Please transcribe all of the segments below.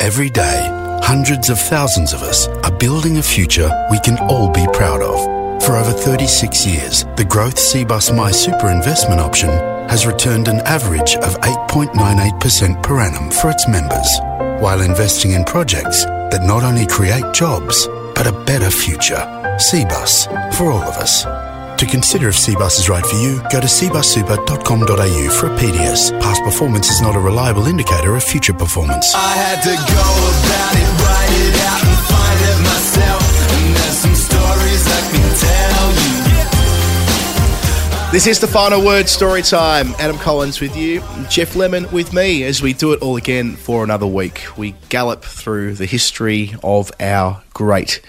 Every day, hundreds of thousands of us are building a future we can all be proud of. For over 36 years, the Growth Cbus My Super investment option has returned an average of 8.98% per annum for its members, while investing in projects that not only create jobs, but a better future. Cbus, for all of us. To consider if Cbus is right for you, go to cbussuper.com.au for a PDS. Past performance is not a reliable indicator of future performance. I had to go about it, write it out, and find it myself. And there's some stories I can tell you. This is the final word story time. Adam Collins with you, Geoff Lemon with me as we do it all again for another week. We gallop through the history of our great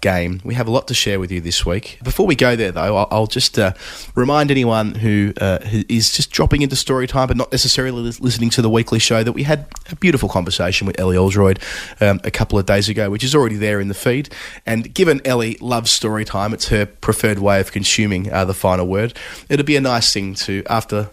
game. We have a lot to share with you this week. Before we go there, though, I'll, I'll just uh, remind anyone who, uh, who is just dropping into story time but not necessarily listening to the weekly show that we had a beautiful conversation with Ellie Oldroyd um, a couple of days ago, which is already there in the feed. And given Ellie loves story time, it's her preferred way of consuming uh, the final word. It'll be a nice thing to, after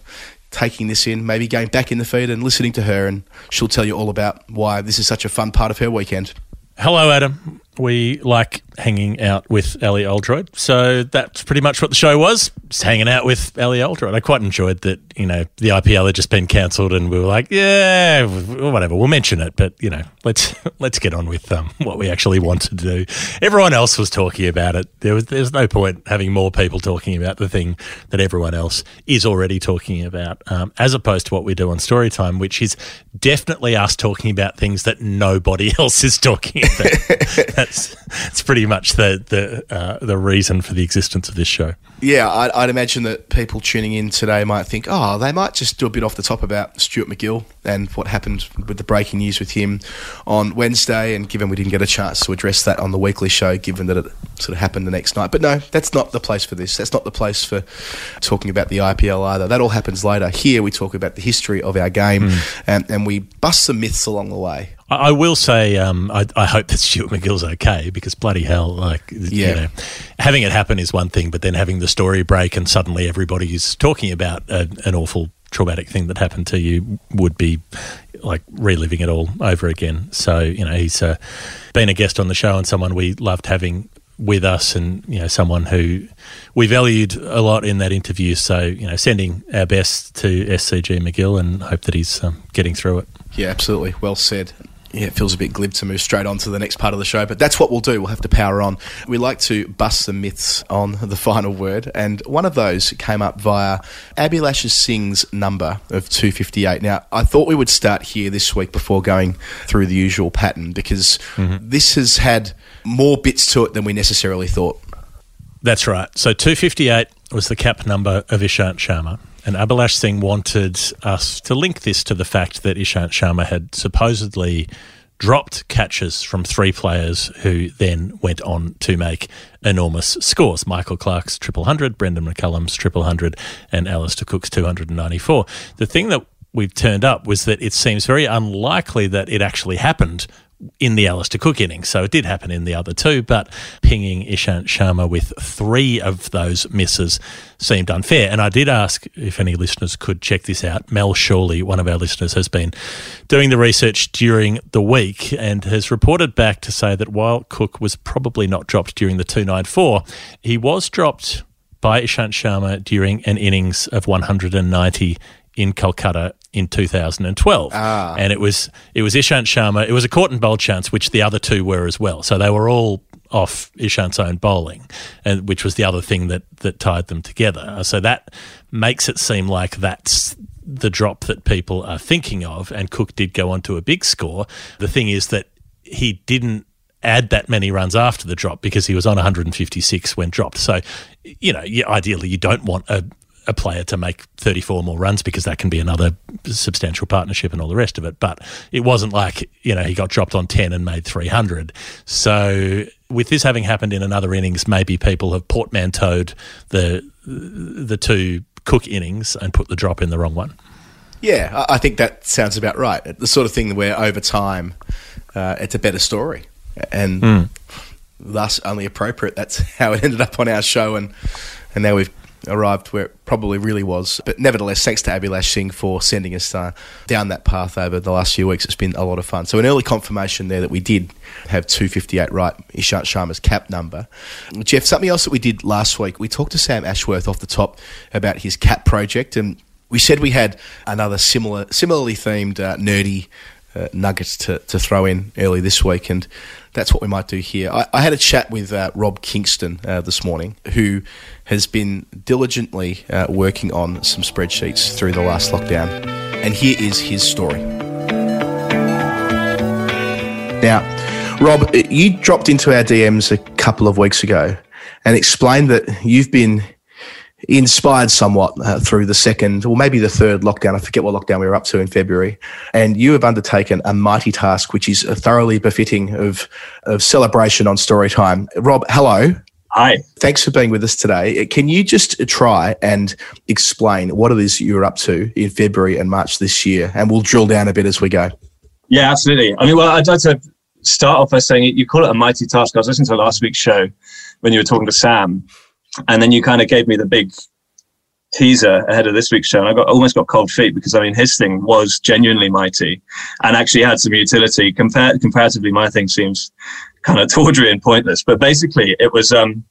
taking this in, maybe going back in the feed and listening to her, and she'll tell you all about why this is such a fun part of her weekend. Hello, Adam. We like hanging out with Ellie Oldroyd. So that's pretty much what the show was. Just hanging out with Ellie Oldroyd. I quite enjoyed that, you know, the IPL had just been cancelled and we were like, yeah, whatever, we'll mention it. But, you know, let's let's get on with um, what we actually want to do. Everyone else was talking about it. There was there's no point having more people talking about the thing that everyone else is already talking about, um, as opposed to what we do on Storytime, which is definitely us talking about things that nobody else is talking about. that's that's pretty much the the uh, the reason for the existence of this show. Yeah, I'd, I'd imagine that people tuning in today might think, oh, they might just do a bit off the top about Stuart MacGill and what happened with the breaking news with him on Wednesday. And given we didn't get a chance to address that on the weekly show, given that it sort of happened the next night. But no, that's not the place for this. That's not the place for talking about the IPL either. That all happens later. Here we talk about the history of our game and, and we bust some myths along the way. I I will say, um, I, I hope that Stuart MacGill's okay because bloody hell, like, Yeah. you know, having it happen is one thing, but then having the story break and suddenly everybody's talking about a, an awful traumatic thing that happened to you would be like reliving it all over again. So, you know, he's uh, been a guest on the show and someone we loved having with us and, you know, someone who we valued a lot in that interview. So, you know, sending our best to SCG MacGill and hope that he's um, getting through it. Yeah, absolutely. Well said. Yeah, it feels a bit glib to move straight on to the next part of the show, but that's what we'll do. We'll have to power on. We like to bust some myths on the final word, and one of those came up via Abhilash Singh's number of 258. Now, I thought we would start here this week before going through the usual pattern because mm-hmm. this has had more bits to it than we necessarily thought. That's right. So 258 was the cap number of Ishant Sharma. And Abhilash Singh wanted us to link this to the fact that Ishant Sharma had supposedly dropped catches from three players who then went on to make enormous scores. Michael Clarke's triple hundred, Brendon McCullum's triple hundred, and Alastair Cook's 294. The thing that we've turned up was that it seems very unlikely that it actually happened in the Alastair Cook innings. So it did happen in the other two, but pinging Ishant Sharma with three of those misses seemed unfair. And I did ask if any listeners could check this out. Mel Shawley, one of our listeners, has been doing the research during the week and has reported back to say that while Cook was probably not dropped during the 294, he was dropped by Ishant Sharma during an innings of 190 in Kolkata in 2012. Ah. And it was it was Ishant Sharma. It was a caught and bowled chance, which the other two were as well. So they were all off Ishant's own bowling, and which was the other thing that that tied them together. So that makes it seem like that's the drop that people are thinking of. And Cook did go on to a big score. The thing is that he didn't add that many runs after the drop because he was on 156 when dropped. So, you know, ideally you don't want a, a player to make 34 more runs because that can be another substantial partnership and all the rest of it. But it wasn't like, you know, he got dropped on 10 and made 300. So with this having happened in another innings, maybe people have portmanteaued the the two Cook innings and put the drop in the wrong one. Yeah, I think that sounds about right. The sort of thing where over time uh, it's a better story, and thus only appropriate. That's how it ended up on our show, and and now we've arrived where it probably really was. But nevertheless, thanks to Abhilash Singh for sending us uh, down that path over the last few weeks. It's been a lot of fun. So an early confirmation there that we did have 258 right, Ishant Sharma's cap number. Geoff, something else that we did last week, we talked to Sam Ashworth off the top about his cap project and we said we had another similar, similarly themed uh, nerdy uh, nuggets to, to throw in early this week, and that's what we might do here. I, I had a chat with uh, Rob Kingston uh, this morning, who has been diligently uh, working on some spreadsheets through the last lockdown, and here is his story. Now, Rob, you dropped into our DMs a couple of weeks ago and explained that you've been inspired somewhat uh, through the second, or maybe the third lockdown. I forget what lockdown we were up to in February. And you have undertaken a mighty task, which is thoroughly befitting of, of celebration on story time. Rob, hello. Hi. Thanks for being with us today. Can you just try and explain what it is you're up to in February and March this year? And we'll drill down a bit as we go. Yeah, absolutely. I mean, well, I'd like to start off by saying you call it a mighty task. I was listening to last week's show when you were talking to Sam, and then you kind of gave me the big teaser ahead of this week's show, and I got almost got cold feet because I mean his thing was genuinely mighty and actually had some utility. Compared comparatively, my thing seems kind of tawdry and pointless. But basically, it was um,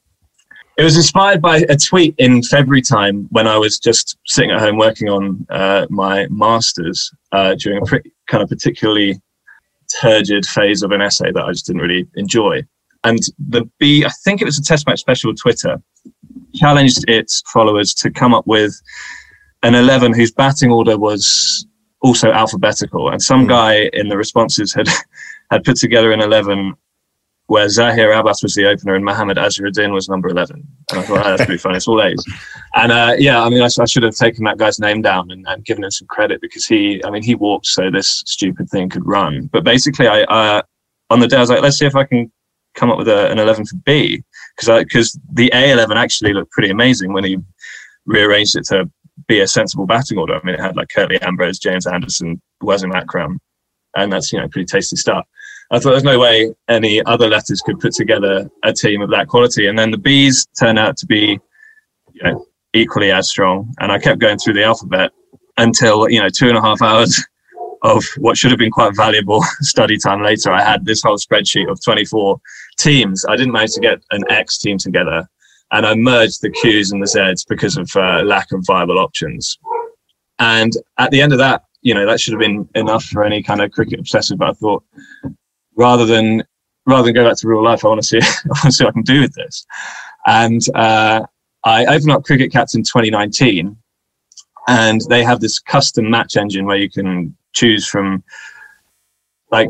it was inspired by a tweet in February time when I was just sitting at home working on uh, my masters uh, during a pretty, kind of particularly turgid phase of an essay that I just didn't really enjoy. And the B, I think it was a test match special Twitter, challenged its followers to come up with an 11 whose batting order was also alphabetical. And some guy in the responses had, had put together an 11 where Zaheer Abbas was the opener and Mohammed Azharuddin was number 11. And I thought, oh, that's pretty funny. It's all A's. And uh, yeah, I mean, I, I, should have taken that guy's name down and, and, given him some credit because he, I mean, he walked so this stupid thing could run. But basically, I, uh, on the day, I was like, let's see if I can come up with a, an 11 for B because because the A11 actually looked pretty amazing when he rearranged it to be a sensible batting order. I mean, it had like Curtly Ambrose, James Anderson, Wasim Akram, and that's you know pretty tasty stuff. I thought there's no way any other letters could put together a team of that quality. And then the B's turned out to be, you know, equally as strong. And I kept going through the alphabet until, you know, two and a half hours of what should have been quite valuable study time later. I had this whole spreadsheet of 24 teams. I didn't manage to get an X team together. And I merged the Qs and the Zs because of uh, lack of viable options. And at the end of that, you know, that should have been enough for any kind of cricket obsessive. But I thought, rather than rather than go back to real life, I want to see I want to see what I can do with this. And uh, I opened up Cricket Captain 2019, and they have this custom match engine where you can choose from like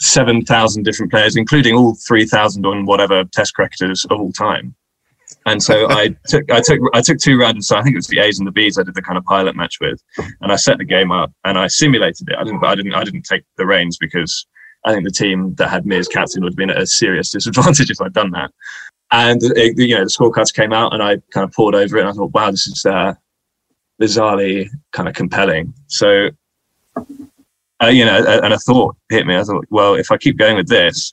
7,000 different players, including all 3,000 on whatever test cricketers of all time. And so I took I took I took two random. So I think it was the A's and the B's. I did the kind of pilot match with, and I set the game up and I simulated it. I didn't I didn't I didn't take the reins because I think the team that had me as captain would have been at a serious disadvantage if I'd done that. And it, you know the scorecards came out and I kind of poured over it and I thought, wow, this is uh, bizarrely kind of compelling. So uh, you know, and a thought hit me. I thought, well, if I keep going with this,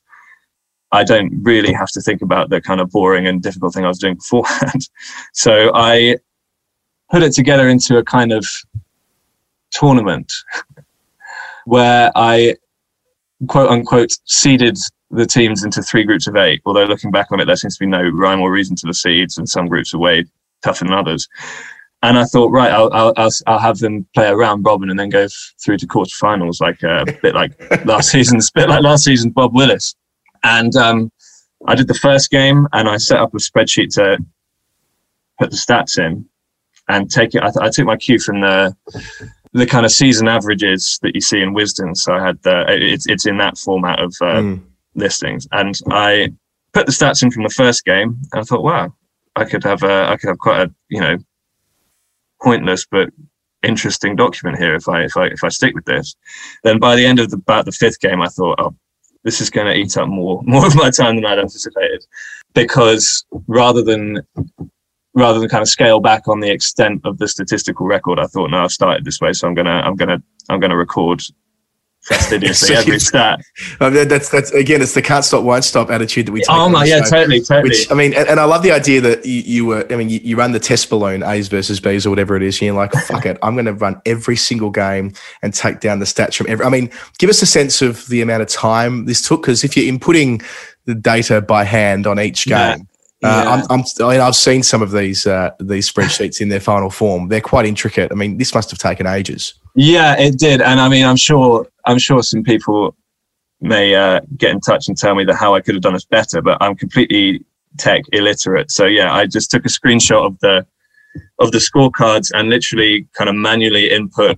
I don't really have to think about the kind of boring and difficult thing I was doing beforehand. so I put it together into a kind of tournament where I quote unquote seeded the teams into three groups of eight. Although looking back on it, there seems to be no rhyme or reason to the seeds, and some groups are way tougher than others. And I thought, right, I'll, I'll, I'll, I'll have them play a round robin and then go f- through to quarterfinals, like uh, a bit like last season's, bit like last season's Bob Willis. And um, I did the first game and I set up a spreadsheet to put the stats in and take it. I, th- I took my cue from the the kind of season averages that you see in Wisden. So I had the it's it's in that format of uh, Mm. listings, and I put the stats in from the first game. And I thought, wow, I could have a I could have quite a you know pointless but interesting document here if I if I if I stick with this. Then by the end of the, about the fifth game, I thought, oh, this is going to eat up more more of my time than I'd anticipated, because rather than rather than kind of scale back on the extent of the statistical record, I thought, no, I've started this way, so I'm gonna I'm gonna I'm gonna record fastidiously So every you- stat. I mean, that's that's again, it's the can't stop, won't stop attitude that we take. Oh my, yeah, show. totally, totally. Which I mean, and, and I love the idea that you, you were. I mean, you, you run the test balloon A's versus B's or whatever it is. And you're like, fuck it, I'm going to run every single game and take down the stats from every. I mean, give us a sense of the amount of time this took because if you're inputting the data by hand on each Yeah. Game. Uh, I'm, I'm, I mean, I've seen some of these uh, these spreadsheets in their final form. They're quite intricate. I mean, this must have taken ages. Yeah, it did, and I mean, I'm sure, I'm sure some people may uh, get in touch and tell me that how I could have done this better, but I'm completely tech illiterate. So yeah, I just took a screenshot of the of the scorecards and literally kind of manually input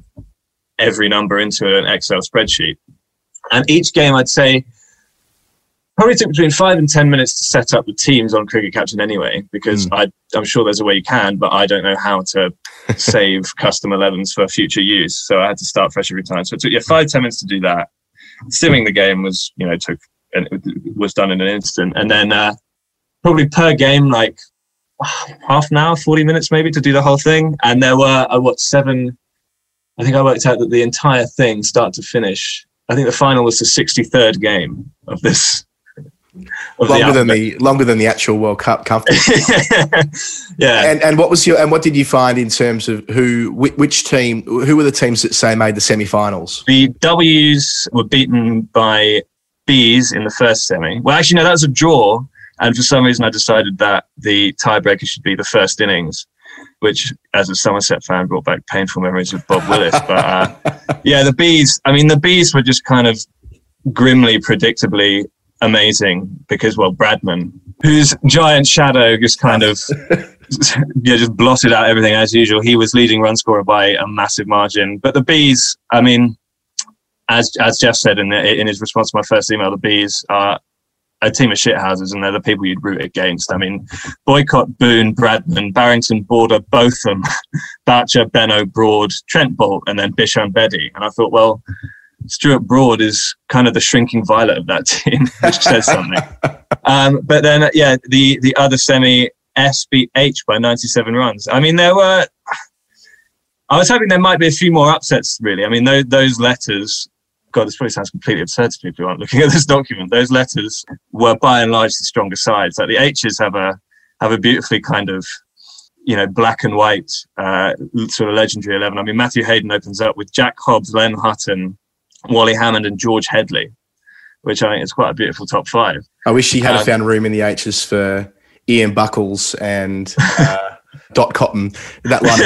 every number into an Excel spreadsheet. And each game, I'd say, probably took between five and ten minutes to set up the teams on Cricket Captain anyway, because I, I'm sure there's a way you can, but I don't know how to save custom 11s for future use. So I had to start fresh every time. So it took yeah five ten minutes to do that. Simming the game was you know took and it was done in an instant, and then uh, probably per game like half an hour, forty minutes maybe to do the whole thing. And there were uh, what seven? I think I worked out that the entire thing, start to finish. I think the final was the 63rd game of this. Longer than the longer than the actual World Cup, comfortably. yeah. And and what was your and what did you find in terms of who which, which team who were the teams that say made the semi-finals? The W's were beaten by B's in the first semi. Well, actually, no, that was a draw. And for some reason, I decided that the tiebreaker should be the first innings, which, as a Somerset fan, brought back painful memories of Bob Willis. But uh, yeah, the Bees, I mean, the Bees were just kind of grimly, predictably amazing because, well, Bradman, whose giant shadow just kind of yeah, just blotted out everything as usual. He was leading run scorer by a massive margin. But the bees, I mean, as as Geoff said in the, in his response to my first email, the bees are a team of shithouses, and they're the people you'd root against. I mean, Boycott, Boone, Bradman, Barrington, Border, Botham, Boucher, Benaud, Broad, Trent Boult, and then Bishan Bedi. And I thought, well, Stuart Broad is kind of the shrinking violet of that team, which says something. Um, but then, uh, yeah, the the other semi S beat H by 97 runs. I mean, there were. I was hoping there might be a few more upsets. Really, I mean, those, those letters. God, this probably sounds completely absurd to people who aren't looking at this document. Those letters were by and large the stronger sides. Like the H's have a have a beautifully kind of you know black and white uh, sort of legendary eleven. I mean, Matthew Hayden opens up with Jack Hobbs, Len Hutton, Wally Hammond, and George Headley, which I think is quite a beautiful top five. I wish he had Um, found room in the H's for Ian Buckles and uh, Dot Cotton. That line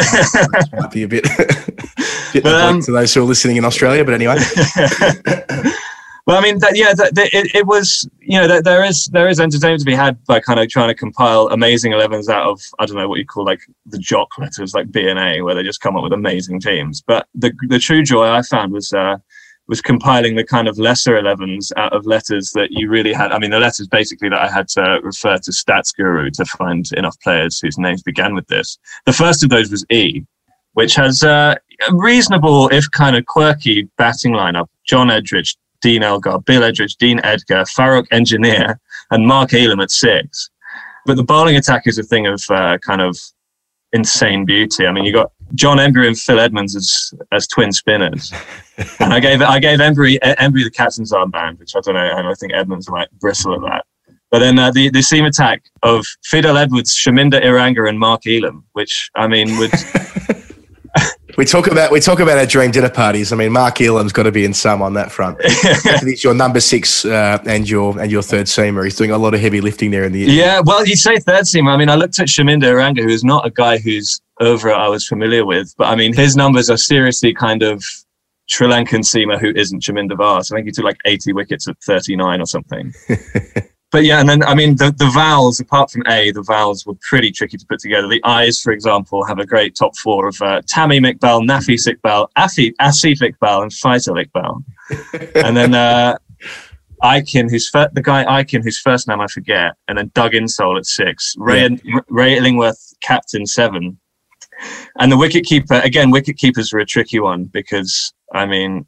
might be a bit, bit But, um, to those who are listening in Australia. But anyway, Well, I mean, that, yeah, that, that, it, it was, you know, that there is there is entertainment to be had by kind of trying to compile amazing 11s out of I don't know what you call like the jock letters, like B and A, where they just come up with amazing teams. But the the true joy I found was uh, was compiling the kind of lesser 11s out of letters that you really had. I mean, the letters basically that I had to refer to Statsguru to find enough players whose names began with this. The first of those was E, which has a reasonable, if kind of quirky, batting lineup. John Edrich, Dean Elgar, Bill Edrich, Dean Edgar, Farrokh Engineer, and Mark Ealham at six. But the bowling attack is a thing of uh, kind of insane beauty. I mean, you got John Emburey and Phil Edmonds as as twin spinners, and I gave I gave Emburey Emburey the captain's armband, which I don't know, and I think Edmonds might bristle at that. But then uh, the the seam attack of Fidel Edwards, Shaminda Eranga, and Mark Ealham, which I mean would. We talk about we talk about our dream dinner parties. I mean, Mark Ealham's got to be in some on that front. He's your number six uh, and your and your third seamer. He's doing a lot of heavy lifting there in the Yeah, well, you say third seamer. I mean, I looked at Shaminda Eranga, who is not a guy who's over I was familiar with, but I mean, his numbers are seriously kind of Sri Lankan seamer who isn't Shaminda Vas. I think he took like 80 wickets at 39 or something. but yeah, and then I mean the, the vowels, apart from A, the vowels were pretty tricky to put together. The I's, for example, have a great top four of uh, Tamim Iqbal, Nafis Iqbal, Afi, Asif Iqbal, and Faisal Iqbal. and then uh, Ikin, who's fir- the guy Ikin, whose first name I forget, and then Doug Insole at six, Ray, Ray Illingworth, captain seven. And the wicket keeper, again, wicket keepers are a tricky one because, I mean,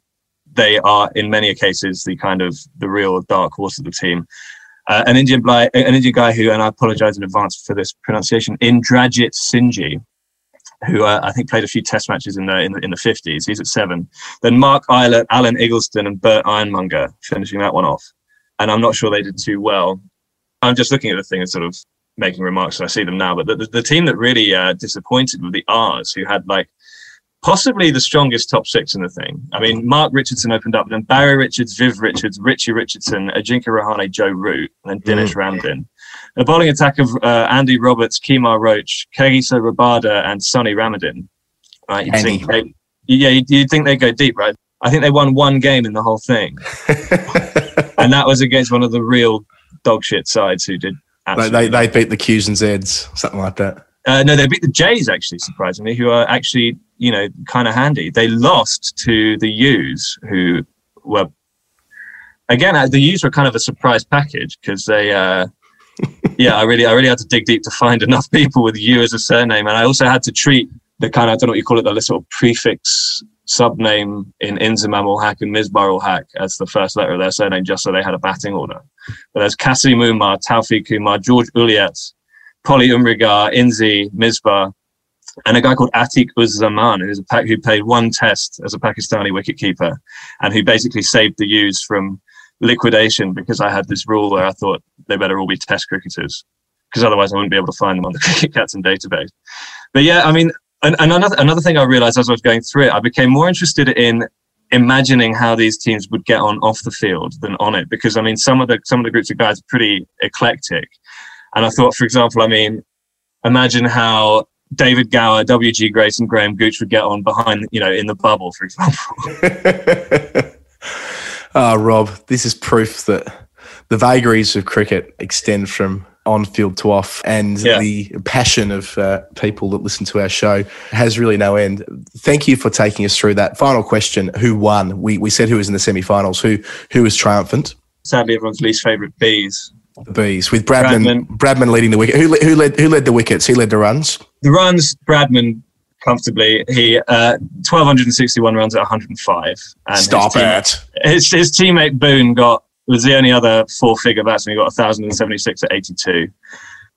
they are in many cases the kind of the real dark horse of the team uh, an Indian guy, an Indian guy who, and I apologize in advance for this pronunciation, Indrajit Singhi, who uh, I think played a few Test matches in the in the, in the 50s. He's at seven. Then Mark Ilott, Alan Igglesden, and Bert Ironmonger finishing that one off. And I'm not sure they did too well. I'm just looking at the thing and sort of making remarks and I see them now. But the, the, team that really uh, disappointed were the R's, who had like possibly the strongest top six in the thing. I mean, Mark Richardson opened up, then Barry Richards, Viv Richards, Richie Richardson, Ajinkya Rahane, Joe Root, and then Dinesh mm. Ramdin. A bowling attack of uh, Andy Roberts, Kemar Roach, Kagiso Rabada, and Sonny Ramadhin. Right? You'd think they, yeah, you'd, you'd think they'd go deep, right? I think they won one game in the whole thing. and that was against one of the real dogshit sides who did. They, they, they beat the Qs and Zs, something like that. Uh, no, they beat the Jays actually, surprisingly, who are actually you know kind of handy. They lost to the U's, who were again uh, the U's were kind of a surprise package because they. Uh, yeah, I really, I really had to dig deep to find enough people with U as a surname, and I also had to treat the kind of I don't know what you call it, the sort of prefix subname in Inzamam ul Haq and Misbah ul Haq as the first letter of their surname, just so they had a batting order. But there's Kasim Umar, Taufeeq Umar, George Ulyett, Polly Umrigar, Inzi, Misbah, and a guy called Atik Uzzaman, who's a who played one test as a Pakistani wicketkeeper, and who basically saved the U's from liquidation because I had this rule where I thought they better all be test cricketers because otherwise I wouldn't be able to find them on the cricket captain database. But yeah, I mean, and, and another another thing I realized as I was going through it, I became more interested in imagining how these teams would get on off the field than on it because I mean some of the some of the groups of guys are pretty eclectic and I thought, for example, I mean, imagine how David Gower, W.G. Grace, and Graham Gooch would get on behind, you know, in the bubble, for example. oh, Rob, this is proof that the vagaries of cricket extend from on field to off, and yeah. the passion of uh, people that listen to our show has really no end. Thank you for taking us through that. Final question: Who won? We we said who was in the semi-finals. Who who was triumphant? Sadly, everyone's least favourite bees. The bees with Bradman, Bradman. Bradman leading the wicket. Who, who led? Who led the wickets? Who led the runs. The runs, Bradman comfortably. He uh, 1261 runs at 105. And Stop his it. His, his teammate Boone got was the only other four figure batsman. He got 1076 at 82.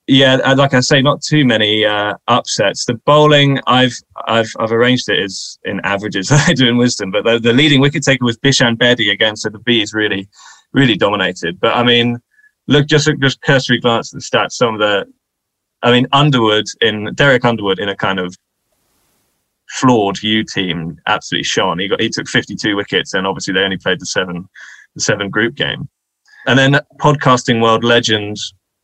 Yeah, uh, like I say, not too many uh, upsets. The bowling, I've I've I've arranged it is in averages I do in Wisden, but the, the leading wicket taker was Bishan Bedi again, so the Bees really really dominated. But I mean, look just just cursory glance at the stats. Some of the, I mean, Underwood in Derek Underwood in a kind of flawed U team absolutely shone. He got he took 52 wickets, and obviously they only played the seven the seven group game. And then podcasting world legend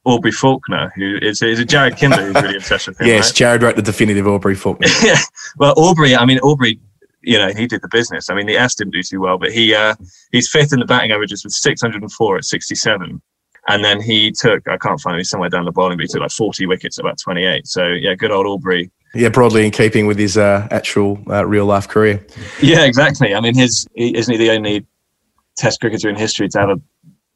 Aubrey Faulkner, who is is it Jarrod Kimber who's really obsessed with him. yes, right? Jarrod wrote the definitive Aubrey Faulkner. yeah, well, Aubrey. I mean, Aubrey. You know, he did the business. I mean, the S didn't do too well, but he uh, he's fifth in the batting averages with 604 at 67. And then he took, I can't find him, somewhere down the bowling, but he took like 40 wickets about 28. So, yeah, good old Aubrey. Yeah, broadly in keeping with his uh, actual uh, real life career. Yeah, exactly. I mean, his he, isn't he the only Test cricketer in history to have a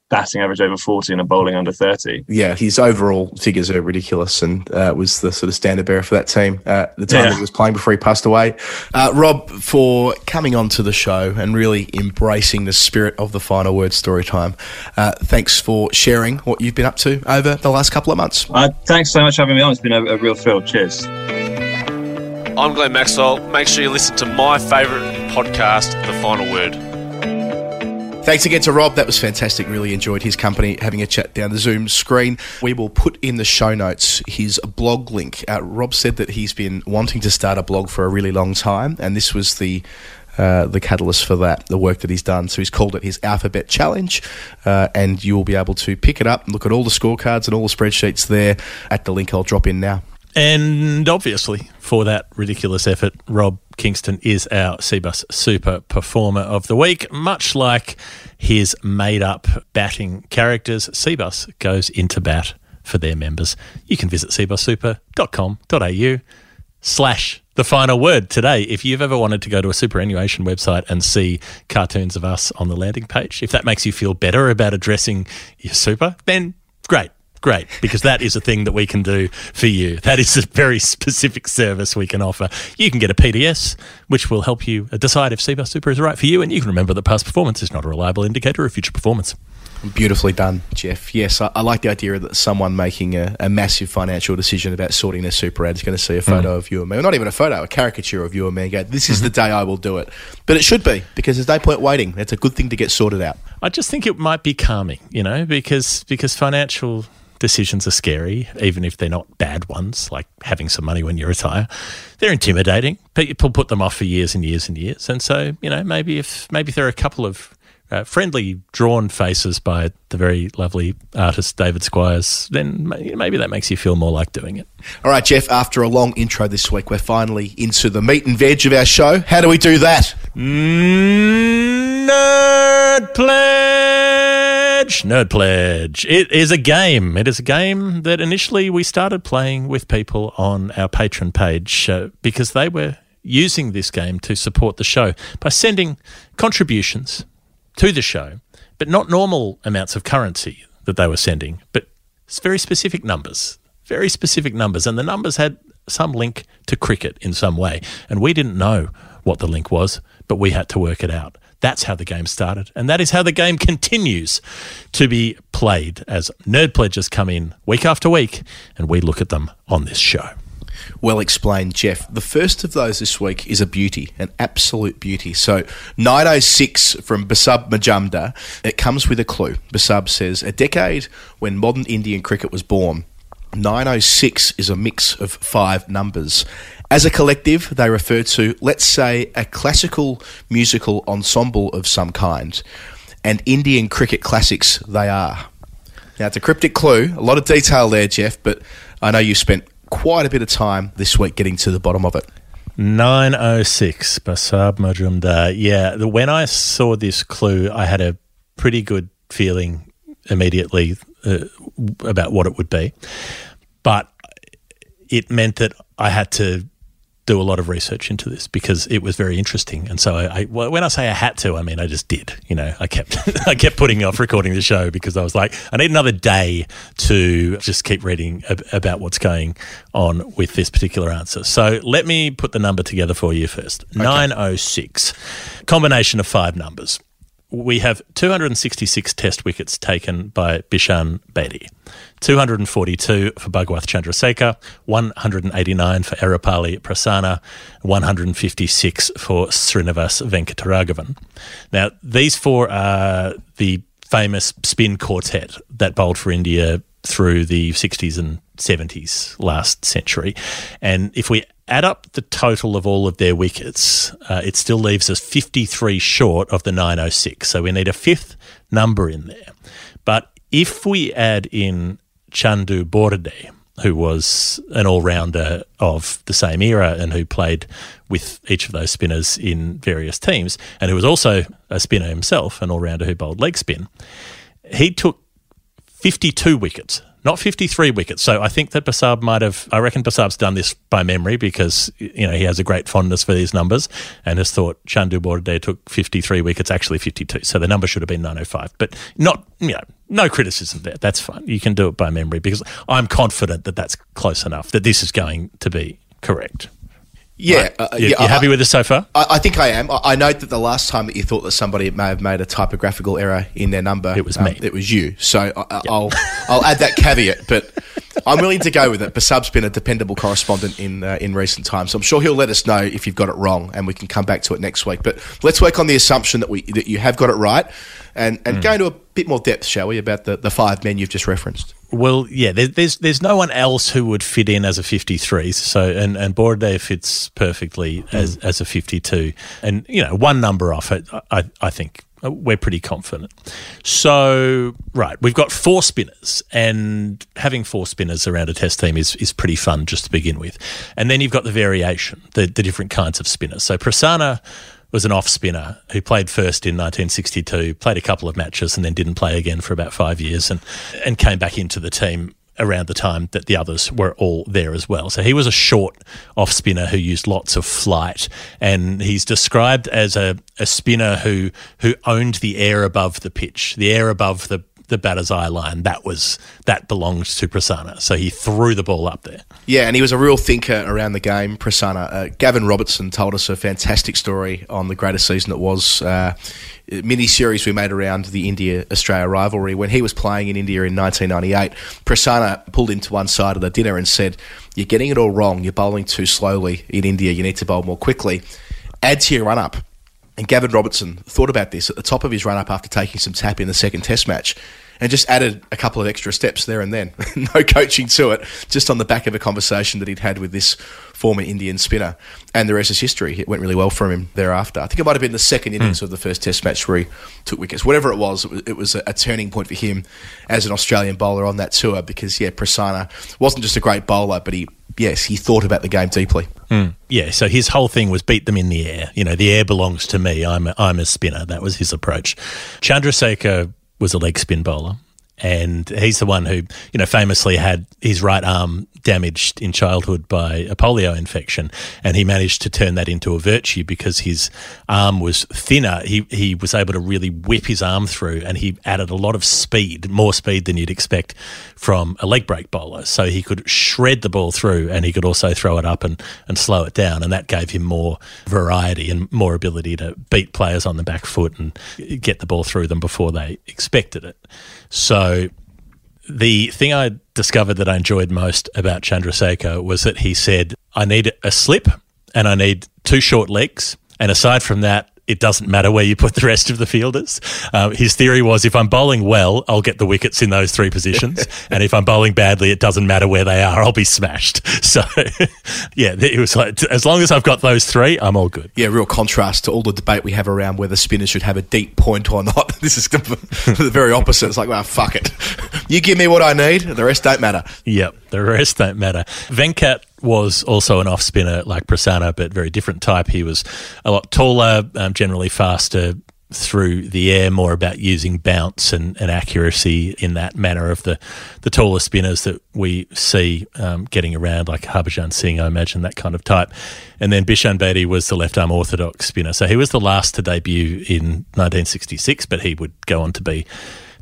batting average over 40 and a bowling under 30. Yeah, his overall figures are ridiculous and uh, was the sort of standard bearer for that team uh, at the time Yeah. that he was playing before he passed away. Uh, Rob, for coming on to the show and really embracing the spirit of the final word story time, uh, thanks for sharing what you've been up to over the last couple of months. Uh, thanks so much for having me on. It's been a, a real thrill. Cheers. I'm Glenn Maxwell. Make sure you listen to my favourite podcast, The Final Word. Thanks again to Rob. That was fantastic. Really enjoyed his company, having a chat down the Zoom screen. We will put in the show notes his blog link. Uh, Rob said that he's been wanting to start a blog for a really long time, and this was the uh, the catalyst for that, the work that he's done. So he's called it his Alphabet Challenge, uh, and you will be able to pick it up and look at all the scorecards and all the spreadsheets there at the link I'll drop in now. And obviously, for that ridiculous effort, Rob Kingston is our Cbus Super Performer of the Week. Much like his made up batting characters, Cbus goes into bat for their members. You can visit cbussuper.com.au slash the final word today. If you've ever wanted to go to a superannuation website and see cartoons of us on the landing page, if that makes you feel better about addressing your super, then great. Great, because that is a thing that we can do for you. That is a very specific service we can offer. You can get a PDS, which will help you decide if CBUS Super is right for you, and you can remember that past performance is not a reliable indicator of future performance. Beautifully done, Geoff. Yes, I, I like the idea that someone making a, a massive financial decision about sorting their super ad is going to see a mm. photo of you and me. Well, not even a photo, a caricature of you and me and go, this is the mm-hmm. day I will do it. But it should be, because there's no point waiting. It's a good thing to get sorted out. I just think it might be calming, you know, because because financial decisions are scary, even if they're not bad ones, like having some money when you retire. They're intimidating. People put them off for years and years and years. And so, you know, maybe if maybe if there are a couple of uh, friendly drawn faces by the very lovely artist David Squires, then maybe that makes you feel more like doing it. All right, Geoff, after a long intro this week, we're finally into the meat and veg of our show. How do we do that? Nerd Pledge! Nerd Pledge. It is a game. It is a game that initially we started playing with people on our Patreon page uh, because they were using this game to support the show by sending contributions to the show, but not normal amounts of currency that they were sending, but very specific numbers. Very specific numbers. And the numbers had some link to cricket in some way. And we didn't know what the link was, but we had to work it out. That's how the game started. And that is how the game continues to be played as nerd pledges come in week after week and we look at them on this show. Well explained, Geoff. The first of those this week is a beauty, an absolute beauty. So, 906 from Basab Majumdar. It comes with a clue. Basab says, A decade when modern Indian cricket was born. 906 is a mix of five numbers. As a collective, they refer to, let's say, a classical musical ensemble of some kind. And Indian cricket classics they are. Now, it's a cryptic clue, a lot of detail there, Geoff, but I know you spent quite a bit of time this week getting to the bottom of it. 906 Basab Majumdar. Yeah, when I saw this clue, I had a pretty good feeling immediately uh, about what it would be. But it meant that I had to do a lot of research into this because it was very interesting. And so I, I well, when I say I had to, I mean I just did. You know, I kept I kept putting off recording the show because I was like, I need another day to just keep reading ab- about what's going on with this particular answer. So let me put the number together for you first. Nine oh six, combination of five numbers. We have 266 test wickets taken by Bishan Bedi, 242 for Bhagwath Chandrasekhar, 189 for Erapalli Prasanna, 156 for Srinivas Venkataraghavan. Now, these four are the famous spin quartet that bowled for India through the 60s and 70s last century. And if we add up the total of all of their wickets, uh, it still leaves us 53 short of the 906. So we need a fifth number in there. But if we add in Chandu Borde, who was an all rounder of the same era and who played with each of those spinners in various teams, and who was also a spinner himself, an all rounder who bowled leg spin, he took 52 wickets, not 53 wickets. So I think that Basab might have, I reckon Basab's done this by memory because, you know, he has a great fondness for these numbers and has thought Chandu Borde took 53 wickets, actually 52. So the number should have been 905. But not, you know, no criticism there. That's fine. You can do it by memory because I'm confident that that's close enough, that this is going to be correct. Yeah, Right. uh, You- yeah. you happy I- with this so far? I, I think I am. I, I note that the last time that you thought that somebody may have made a typographical error in their number, It was um, me. It was you. So I, I'll I'll add that caveat, but I'm willing to go with it. Basab's been a dependable correspondent in uh, in recent times, so I'm sure he'll let us know if you've got it wrong, and we can come back to it next week. But let's work on the assumption that we that you have got it right, and and go into a bit more depth, shall we, about the, the five men you've just referenced. Well, yeah, there, there's there's no one else who would fit in as a 53. So and and Borde fits perfectly hmm. as as a 52, and you know one number off it, I I think uh, we're pretty confident. So right, we've got four spinners, and having four spinners around a test team is is pretty fun just to begin with, and then you've got the variation, the the different kinds of spinners. So Prasanna was an off spinner who played first in 1962, played a couple of matches, and then didn't play again for about five years, and and came back into the team around the time that the others were all there as well. So he was a short off spinner who used lots of flight, and he's described as a, a spinner who who owned the air above the pitch, the air above the the batter's eye line. That was that belonged to Prasanna. So he threw the ball up there. Yeah, and he was a real thinker around the game, Prasanna. Uh, Gavin Robertson told us a fantastic story on the greatest season it was. Uh, mini series we made around the India Australia rivalry. When he was playing in India in 1998, Prasanna pulled into one side of the dinner and said, You're getting it all wrong. You're bowling too slowly in India. You need to bowl more quickly. Add to your run up. And Gavin Robertson thought about this at the top of his run up after taking some tap in the second test match and just added a couple of extra steps there and then. no coaching to it, just on the back of a conversation that he'd had with this former Indian spinner. And the rest is history. It went really well for him thereafter. I think it might have been the second hmm. innings of the first test match where he took wickets. Whatever it was, it was, it was a, a turning point for him as an Australian bowler on that tour because, yeah, Prasanna wasn't just a great bowler, but he, yes, he thought about the game deeply. Hmm. Yeah, so his whole thing was beat them in the air. You know, the air belongs to me. I'm a, I'm a spinner. That was his approach. Chandrasekhar was a leg spin bowler, and he's the one who, you know, famously had his right arm damaged in childhood by a polio infection, and he managed to turn that into a virtue because his arm was thinner. He he was able to really whip his arm through, and he added a lot of speed, more speed than you'd expect from a leg break bowler. So he could shred the ball through, and he could also throw it up and and slow it down, and that gave him more variety and more ability to beat players on the back foot and get the ball through them before they expected it. So the thing I discovered that I enjoyed most about Chandrasekhar was that he said, I need a slip and I need two short legs. And aside from that, it doesn't matter where you put the rest of the fielders. Um, his theory was if I'm bowling well, I'll get the wickets in those three positions. and if I'm bowling badly, it doesn't matter where they are, I'll be smashed. So, yeah, it was like, as long as I've got those three, I'm all good. Yeah, real contrast to all the debate we have around whether spinners should have a deep point or not. This is the, the very opposite. It's like, well, fuck it. You give me what I need, the rest don't matter. Yep, the rest don't matter. Venkat was also an off spinner like Prasanna, but very different type. He was a lot taller, um, generally faster through the air, more about using bounce and, and accuracy in that manner of the, the taller spinners that we see um, getting around, like Harbhajan Singh, I imagine, that kind of type. And then Bishan Bedi was the left arm orthodox spinner. So he was the last to debut in 1966, but he would go on to be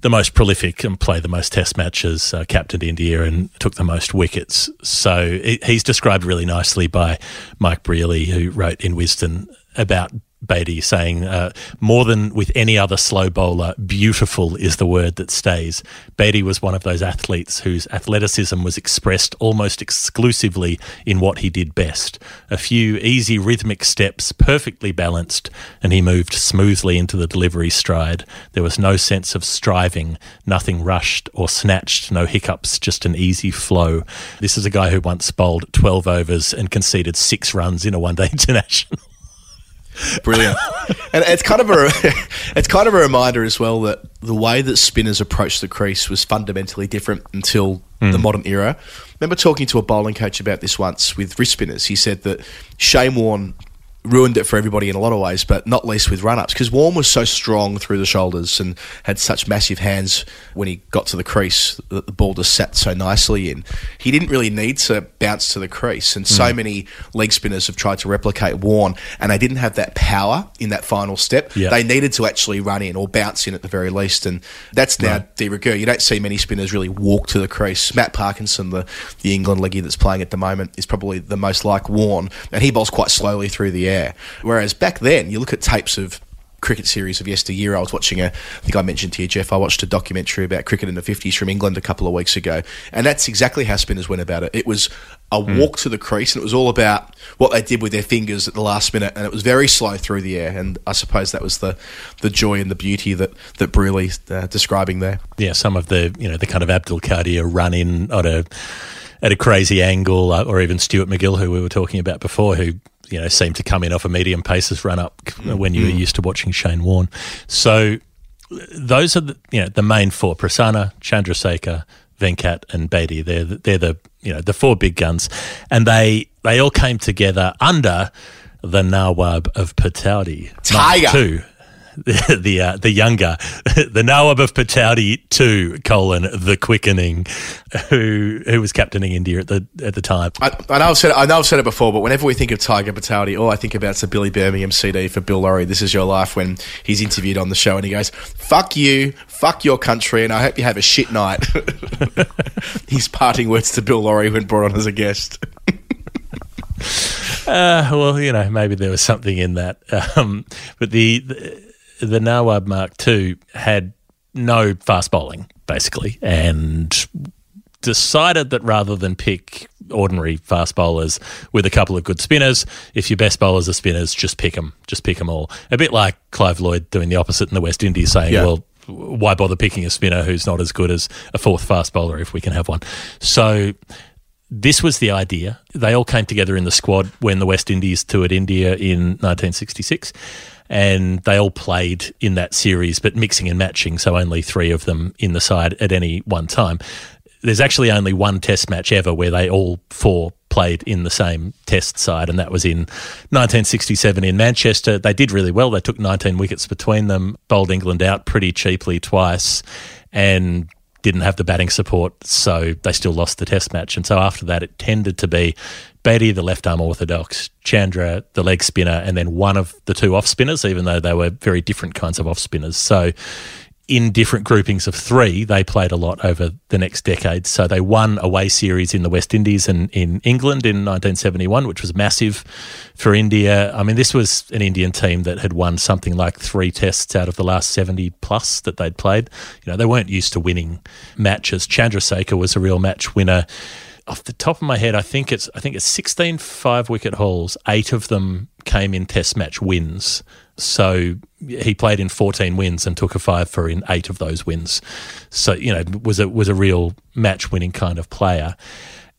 the most prolific and played the most test matches, uh, captained India and took the most wickets. So he's described really nicely by Mike Brearley, who wrote in Wisden about Bedi, saying, uh, more than with any other slow bowler, beautiful is the word that stays. Bedi was one of those athletes whose athleticism was expressed almost exclusively in what he did best. A few easy rhythmic steps, perfectly balanced, and he moved smoothly into the delivery stride. There was no sense of striving, nothing rushed or snatched, no hiccups, just an easy flow. This is a guy who once bowled 12 overs and conceded six runs in a one day international. Brilliant. and it's kind of a it's kind of a reminder as well that the way that spinners approached the crease was fundamentally different until the mm. modern era. remember talking to a bowling coach about this once with wrist spinners. He said that Shane Warne ruined it for everybody in a lot of ways, but not least with run ups because Warne was so strong through the shoulders and had such massive hands when he got to the crease that the ball just sat so nicely in. He didn't really need to bounce to the crease, and so Mm. many leg spinners have tried to replicate Warne, and they didn't have that power in that final step. Yeah. They needed to actually run in or bounce in at the very least, and that's now de rigueur. You don't see many spinners really walk to the crease. Matt Parkinson, the, the England leggy that's playing at the moment, is probably the most like Warne, and he bowls quite slowly through the air. Whereas back then, you look at tapes of cricket series of yesteryear. I was watching a, I think I mentioned to you, Geoff, I watched a documentary about cricket in the 50s from England a couple of weeks ago. And that's exactly how spinners went about it. It was a walk to the crease, and it was all about what they did with their fingers at the last minute. And it was very slow through the air. And I suppose that was the, the joy and the beauty that, that Brearley's uh, describing there. yeah, some of the you know the kind of Abdul Qadir run in at a at a crazy angle, uh, or even Stuart MacGill, who we were talking about before, who you know seemed to come in off a medium paces run up mm. when you were mm. used to watching Shane Warne. So those are the you know the main four: Prasanna, Chandrasekhar, Venkat, and Bedi. They're the, they're the you know the four big guns, and they they all came together under the Nawab of Pataudi. Tiger. Two. The the, uh, the younger, the Nawab of Pataudi two colon the quickening, who who was captaining India at the at the time. I, I know I've said it, I know I've said it before, but whenever we think of Tiger Pataudi, all I think about is the Billy Birmingham CD for Bill Lawry. This is your life when he's interviewed on the show and he goes, "Fuck you, fuck your country, and I hope you have a shit night." His parting words to Bill Lawry when brought on as a guest. Uh, well, you know, maybe there was something in that. Um, but the, the the Nawab Mark II had no fast bowling basically, and decided that rather than pick ordinary fast bowlers with a couple of good spinners, if your best bowlers are spinners, just pick them, just pick them all. A bit like Clive Lloyd doing the opposite in the West Indies, saying, Yeah. "Well, why bother picking a spinner who's not as good as a fourth fast bowler if we can have one?" So this was the idea. They all came together in the squad when the West Indies toured India in 1966. And they all played in that series, but mixing and matching, so only three of them in the side at any one time. There's actually only one test match ever where they all four played in the same test side, and that was in 1967 in Manchester. They did really well. They took 19 wickets between them, bowled England out pretty cheaply twice, and didn't have the batting support, so they still lost the test match. And so after that, it tended to be Bedi, the left arm orthodox, Chandra, the leg spinner, and then one of the two off spinners, even though they were very different kinds of off spinners. So in different groupings of three, they played a lot over the next decade. So they won away series in the West Indies and in England in 1971, which was massive for India. I mean, this was an Indian team that had won something like three tests out of the last 70 plus that they'd played. You know, they weren't used to winning matches. Chandra Chandrasekhar was a real match winner. Off the top of my head, I think it's I think it's 16 five wicket hauls. Eight of them came in test match wins. So he played in 14 wins and took a five for in eight of those wins. So you know was a was a real match winning kind of player.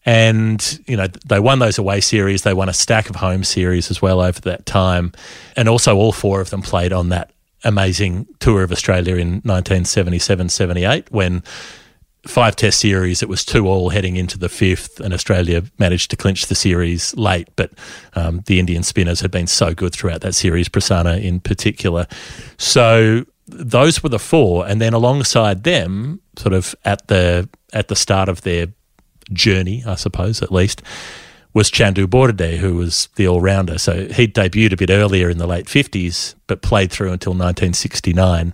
And you know they won those away series. They won a stack of home series as well over that time, and also all four of them played on that amazing tour of Australia in 1977-78 when five test series. It was two all heading into the fifth, and Australia managed to clinch the series late. But um, the Indian spinners had been so good throughout that series, Prasanna in particular. So those were the four, and then alongside them, sort of at the at the start of their journey, I suppose at least. Was Chandu Borde, who was the all rounder. So he'd debuted a bit earlier in the late 50s, but played through until 1969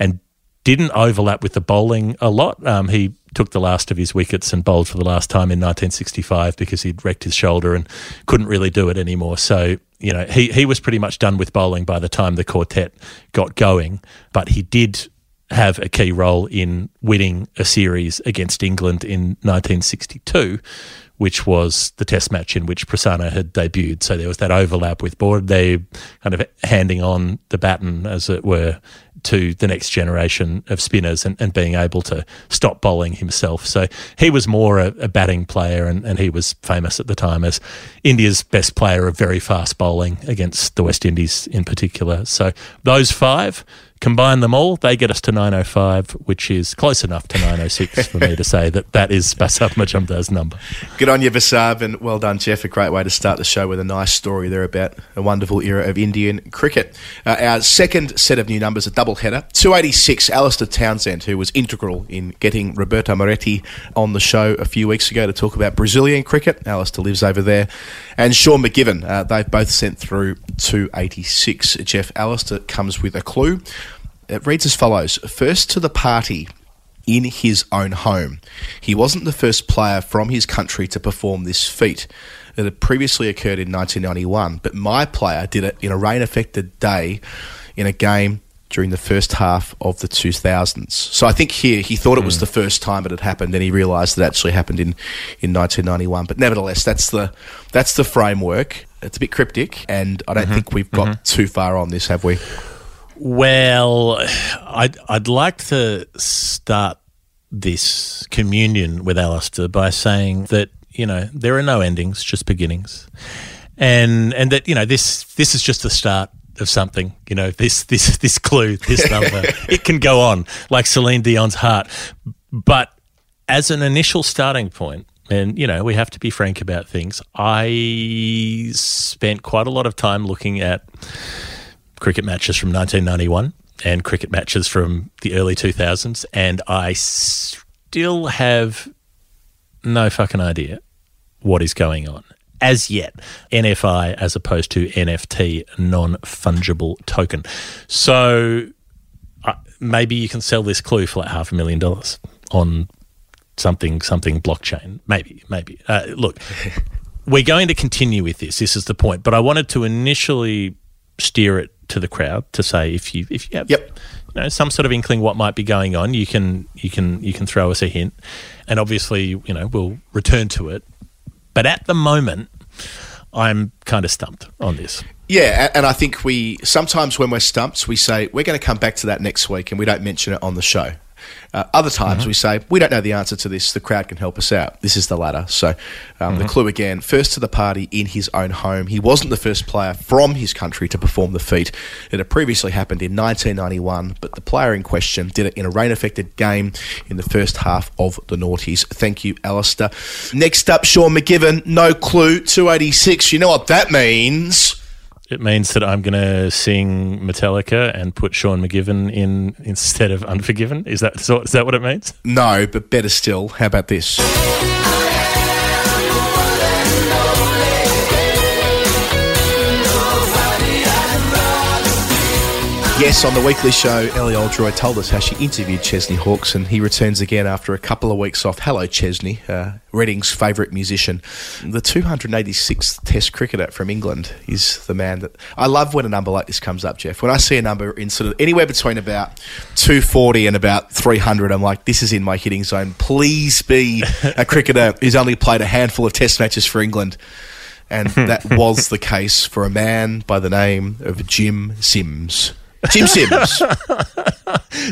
and didn't overlap with the bowling a lot. Um, he took the last of his wickets and bowled for the last time in 1965 because he'd wrecked his shoulder and couldn't really do it anymore. So, you know, he, he was pretty much done with bowling by the time the quartet got going, but he did have a key role in winning a series against England in 1962, which was the test match in which Prasanna had debuted. So there was that overlap with Borde. They kind of handing on the baton, as it were, to the next generation of spinners and, and being able to stop bowling himself. So he was more a, a batting player and, and he was famous at the time as India's best player of very fast bowling against the West Indies in particular. So those five Combine them all, they get us to 905, which is close enough to 906 for me to say that that is Basab Majumdar's number. Good on you, Basab, and well done, Geoff. A great way to start the show with a nice story there about a wonderful era of Indian cricket. Uh, our second set of new numbers, a double header. 286, Alasdair Townsend, who was integral in getting Roberto Moretti on the show a few weeks ago to talk about Brazilian cricket. Alasdair lives over there. And Sean McGivern, uh, they've both sent through 286. Geoff Alasdair comes with a clue. It reads as follows First to the party in his own home. He wasn't the first player from his country to perform this feat. It had previously occurred in 1991, but my player did it in a rain affected day in a game during the first half of the 2000s. So I think here he thought it was hmm. the first time it had happened, and he realised it actually happened in, in 1991. But nevertheless, that's the that's the framework. It's a bit cryptic, and I don't mm-hmm. think we've got mm-hmm. too far on this, have we? Well, I'd, I'd like to start this communion with Alasdair by saying that, you know, there are no endings, just beginnings. And and that, you know, this this is just the start of something. You know, this this this clue, this number. it can go on, like Celine Dion's heart. But as an initial starting point, and you know, we have to be frank about things, I spent quite a lot of time looking at cricket matches from 1991 and cricket matches from the early 2000s, and I still have no fucking idea what is going on as yet. NFI as opposed to NFT, non fungible token. So uh, maybe you can sell this clue for like half a million dollars on something something blockchain. Maybe, maybe. Uh, look, we're going to continue with this. This is the point. But I wanted to initially steer it to the crowd to say if you if you have Yep. you know some sort of inkling what might be going on, you can you can you can throw us a hint, and obviously you know we'll return to it. But at the moment, I'm kind of stumped on this. Yeah, and I think we sometimes when we're stumped, we say we're going to come back to that next week, and we don't mention it on the show. Uh, other times we say we don't know the answer to this. The crowd can help us out. This is the latter. So um, the clue again: first to the party in his own home. He wasn't the first player from his country to perform the feat. It had previously happened in 1991, but the player in question did it in a rain-affected game in the first half of the noughties. Thank you, Alasdair. Next up, Sean McGivern. No clue. 286. You know what that means? It means that I'm going to sing Metallica and put Sean McGivern in instead of Unforgiven. Is that so? Is that what it means? No, but better still, how about this? Yes, on the weekly show, Ellie Oldroyd told us how she interviewed Chesney Hawkes, and he returns again after a couple of weeks off. Hello, Chesney, uh, Reading's favourite musician. The 286th Test cricketer from England is the man that. I love when a number like this comes up, Geoff. When I see a number in sort of anywhere between about 240 and about 300, I'm like, this is in my hitting zone. Please be a cricketer who's only played a handful of Test matches for England. And that was the case for a man by the name of Jim Sims. Jim Sims.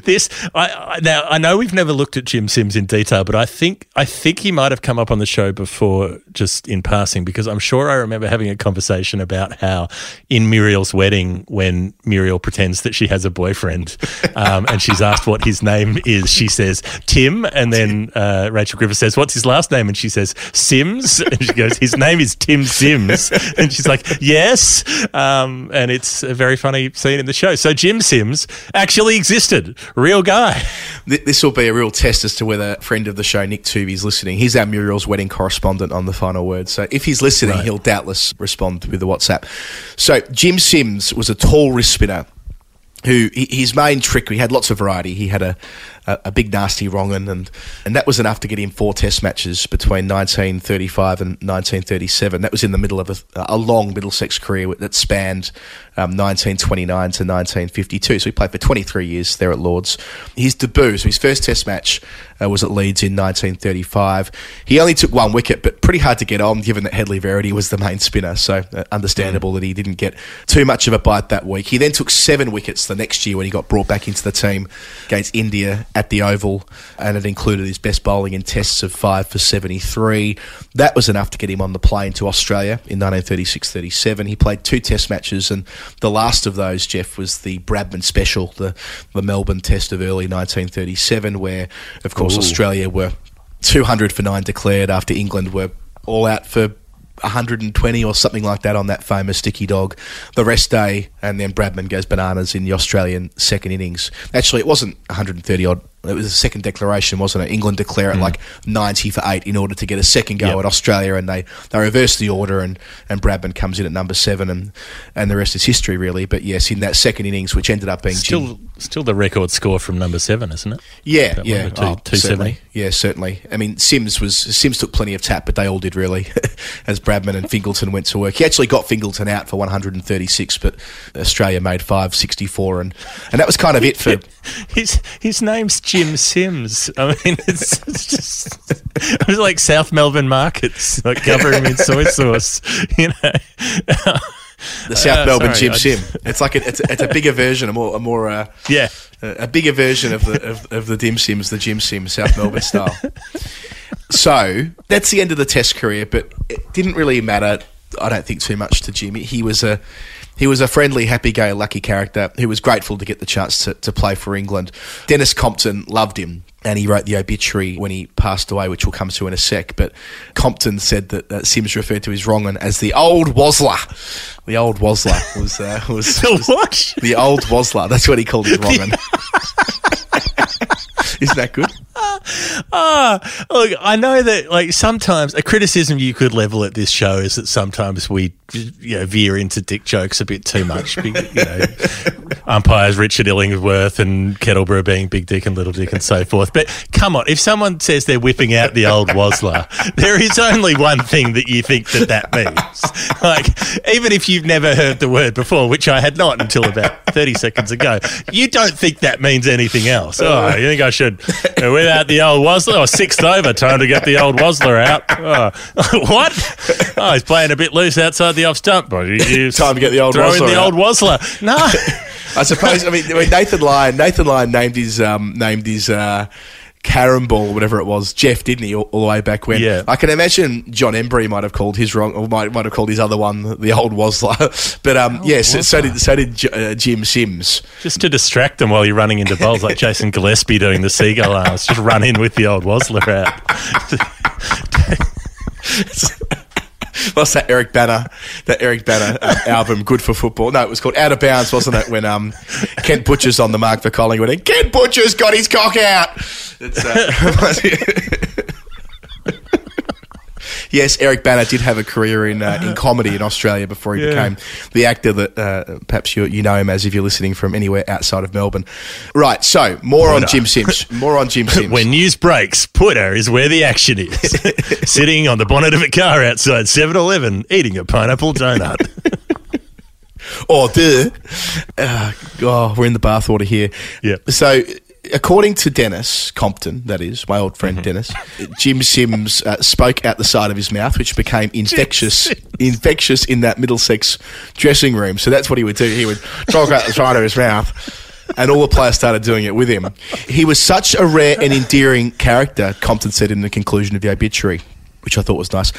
This I, I now I know we've never looked at Jim Sims in detail, but I think I think he might have come up on the show before, just in passing, because I'm sure I remember having a conversation about how in Muriel's wedding, when Muriel pretends that she has a boyfriend, um, and she's asked what his name is, she says Tim, and then uh, Rachel Griffith says, "What's his last name?" and she says Sims, and she goes, "His name is Tim Sims," and she's like, "Yes," um, and it's a very funny scene in the show. So Jim Sims actually existed, real guy. This will be a real test as to whether a friend of the show, Nick Tuvey, is listening. He's our Muriel's wedding correspondent on the final word. So if he's listening, Right. he'll doubtless respond with the WhatsApp. So Jim Sims was a tall wrist spinner who his main trick, he had lots of variety. He had a, a, big nasty wrong'un, and, and that was enough to get him four test matches between 1935 and 1937. That was in the middle of a, a long Middlesex career that spanned um, 1929 to 1952. So he played for 23 years there at Lords. His debut, so his first test match uh, was at Leeds in 1935. He only took one wicket, but pretty hard to get on given that Hedley Verity was the main spinner. So uh, understandable that he didn't get too much of a bite that week. He then took seven wickets the next year when he got brought back into the team against India at the Oval, and it included his best bowling in tests of five for 73. That was enough to get him on the plane to Australia in 1936 37. He played two test matches, and the last of those, Geoff, was the Bradman Special, the, the Melbourne test of early 1937, where, of course, Ooh. Australia were 200 for 9 declared after England were all out for 120 or something like that on that famous sticky dog the rest day, and then Bradman goes bananas in the Australian second innings. Actually, it wasn't 130 odd. It was a second declaration, wasn't it? England declare it Mm. like 90 for eight in order to get a second go Yep. at Australia, and they, they reverse the order, and, and Bradman comes in at number seven, and, and the rest is history, really. But yes, in that second innings, which ended up being Jim- Still, still the record score from number seven, isn't it? yeah, That yeah, the two- oh, 270. certainly. Yeah, certainly. I mean, Sims was Sims took plenty of tap, but they all did really, as Bradman and Fingleton went to work. He actually got Fingleton out for 136, but Australia made 564, and and that was kind of it for. His his name's Jim Sims. I mean, it's, it's just it was like South Melbourne markets, like cover him in soy sauce. You know, The South Uh, Melbourne sorry, Jim Sim. It's like a, it's, a, it's a bigger version, a more a more uh, yeah. a, a bigger version of the of, of the Dim Sims, the Jim Sim, South Melbourne style. so that's the end of the Test career, but it didn't really matter. I don't think too much to Jimmy. He was a he was a friendly, happy-go-lucky character who was grateful to get the chance to, to play for England. Denis Compton loved him. And he wrote the obituary when he passed away, which we'll come to in a sec. But Compton said that uh, Sims referred to his wrong one as the old Wozzler. The old Wozzler was uh, was, The was what? the old Wozzler. That's what he called his wrong one. Isn't that good? Ah, look, I know that like sometimes a criticism you could level at this show is that sometimes we you know, veer into dick jokes a bit too much. You know, umpires Richard Illingworth and Kettleborough being big dick and little dick and so forth. But come on, if someone says they're whipping out the old Wozzler, there is only one thing that you think that that means. Like even if you've never heard the word before, which I had not until about thirty seconds ago, you don't think that means anything else. Oh, you think I should uh, whip out the old Wozzler? Oh, sixth over, time to get the old Wozzler out. Oh, what? Oh, he's playing a bit loose outside the off stump. You- you Time to get the old throw in the out. old Wozzler. No. I suppose. I mean, I mean Nathan Lyon. Nathan Lyon named his um, named his uh, carom ball, whatever it was. Geoff, didn't he? All, all the way back when. Yeah. I can imagine John Emburey might have called his wrong, or might might have called his other one the old Wozzler. but um, yes, so did so did J- uh, Jim Sims. Just to distract them while you're running into bowls, like Jason Gillespie doing the seagull arms. Just run in with the old Wozzler out. What's that Eric Bana? That Eric Bana um, album, Good for Football. No, it was called Out of Bounds, wasn't it? When um, Kent Butcher's on the mark for Collingwood, and Kent Butcher's got his cock out. It's, uh, yes, Eric Bana did have a career in uh, in comedy in Australia before he Yeah. became the actor that uh, perhaps you you know him as if you're listening from anywhere outside of Melbourne. Right. So more on Jim Sims. More on Jim Sims. when news breaks, Poida is where the action is. Sitting on the bonnet of a car outside 7 Eleven, eating a pineapple donut. or duh. Uh, oh, we're in the bathwater here. Yep. So, according to Denis Compton, that is my old friend Dennis, Jim Sims uh, spoke out the side of his mouth, which became infectious, infectious in that Middlesex dressing room. So that's what he would do. He would talk out the side of his mouth. And all the players started doing it with him. He was such a rare and endearing character, Compton said in the conclusion of the obituary, which I thought was nice.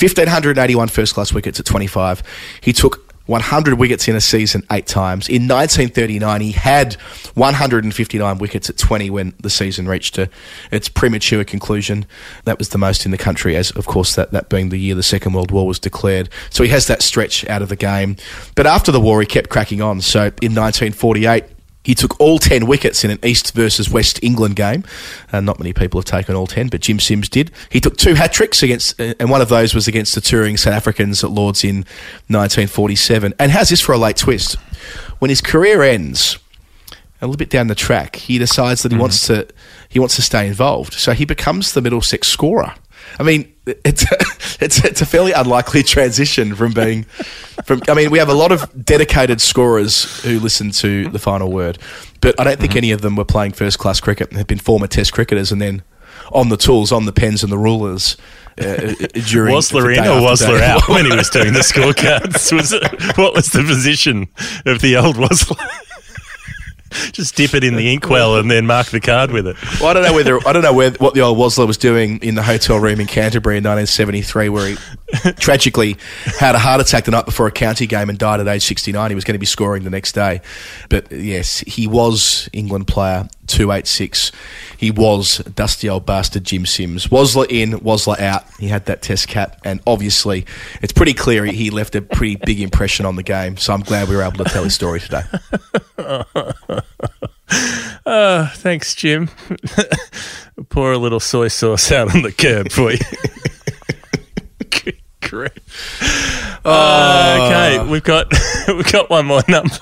1,581 first class wickets at 25. He took 100 wickets in a season eight times. In 1939, he had 159 wickets at 20 when the season reached a, its premature conclusion. That was the most in the country, as of course that, that being the year the Second World War was declared. So he has that stretch out of the game. But after the war, he kept cracking on. So in 1948, he took all 10 wickets in an East versus West England game. Uh, not many people have taken all 10, but Jim Sims did. He took two hat tricks against, uh, and one of those was against the touring South Africans at Lords in 1947. And how's this for a late twist? When his career ends, a little bit down the track, he decides that he wants to he wants to stay involved. So he becomes the Middlesex scorer. I mean, it's it's it's a fairly unlikely transition from being from. I mean, we have a lot of dedicated scorers who listen to the final word, but I don't think mm-hmm. any of them were playing first class cricket and have been former Test cricketers and then on the tools, on the pens and the rulers. Uh, uh, uh during Wozzler the in day or after out when he was doing the scorecards? Was it, what was the position of the old Wozzler? Just dip it in the inkwell and then mark the card with it. Well, I don't know whether I don't know where, what the old Wozzler was doing in the hotel room in Canterbury in 1973, where he tragically had a heart attack the night before a county game and died at age 69. He was going to be scoring the next day, but yes, he was England player 286. He was dusty old bastard Jim Sims. Wozzler in, Wozzler out. He had that test cap, and obviously, it's pretty clear he- left a pretty big impression on the game. So I'm glad we were able to tell his story today. Uh, thanks, Jim. Pour a little soy sauce out on the curb for you. Grief. Uh, okay, we've got we've got one more number.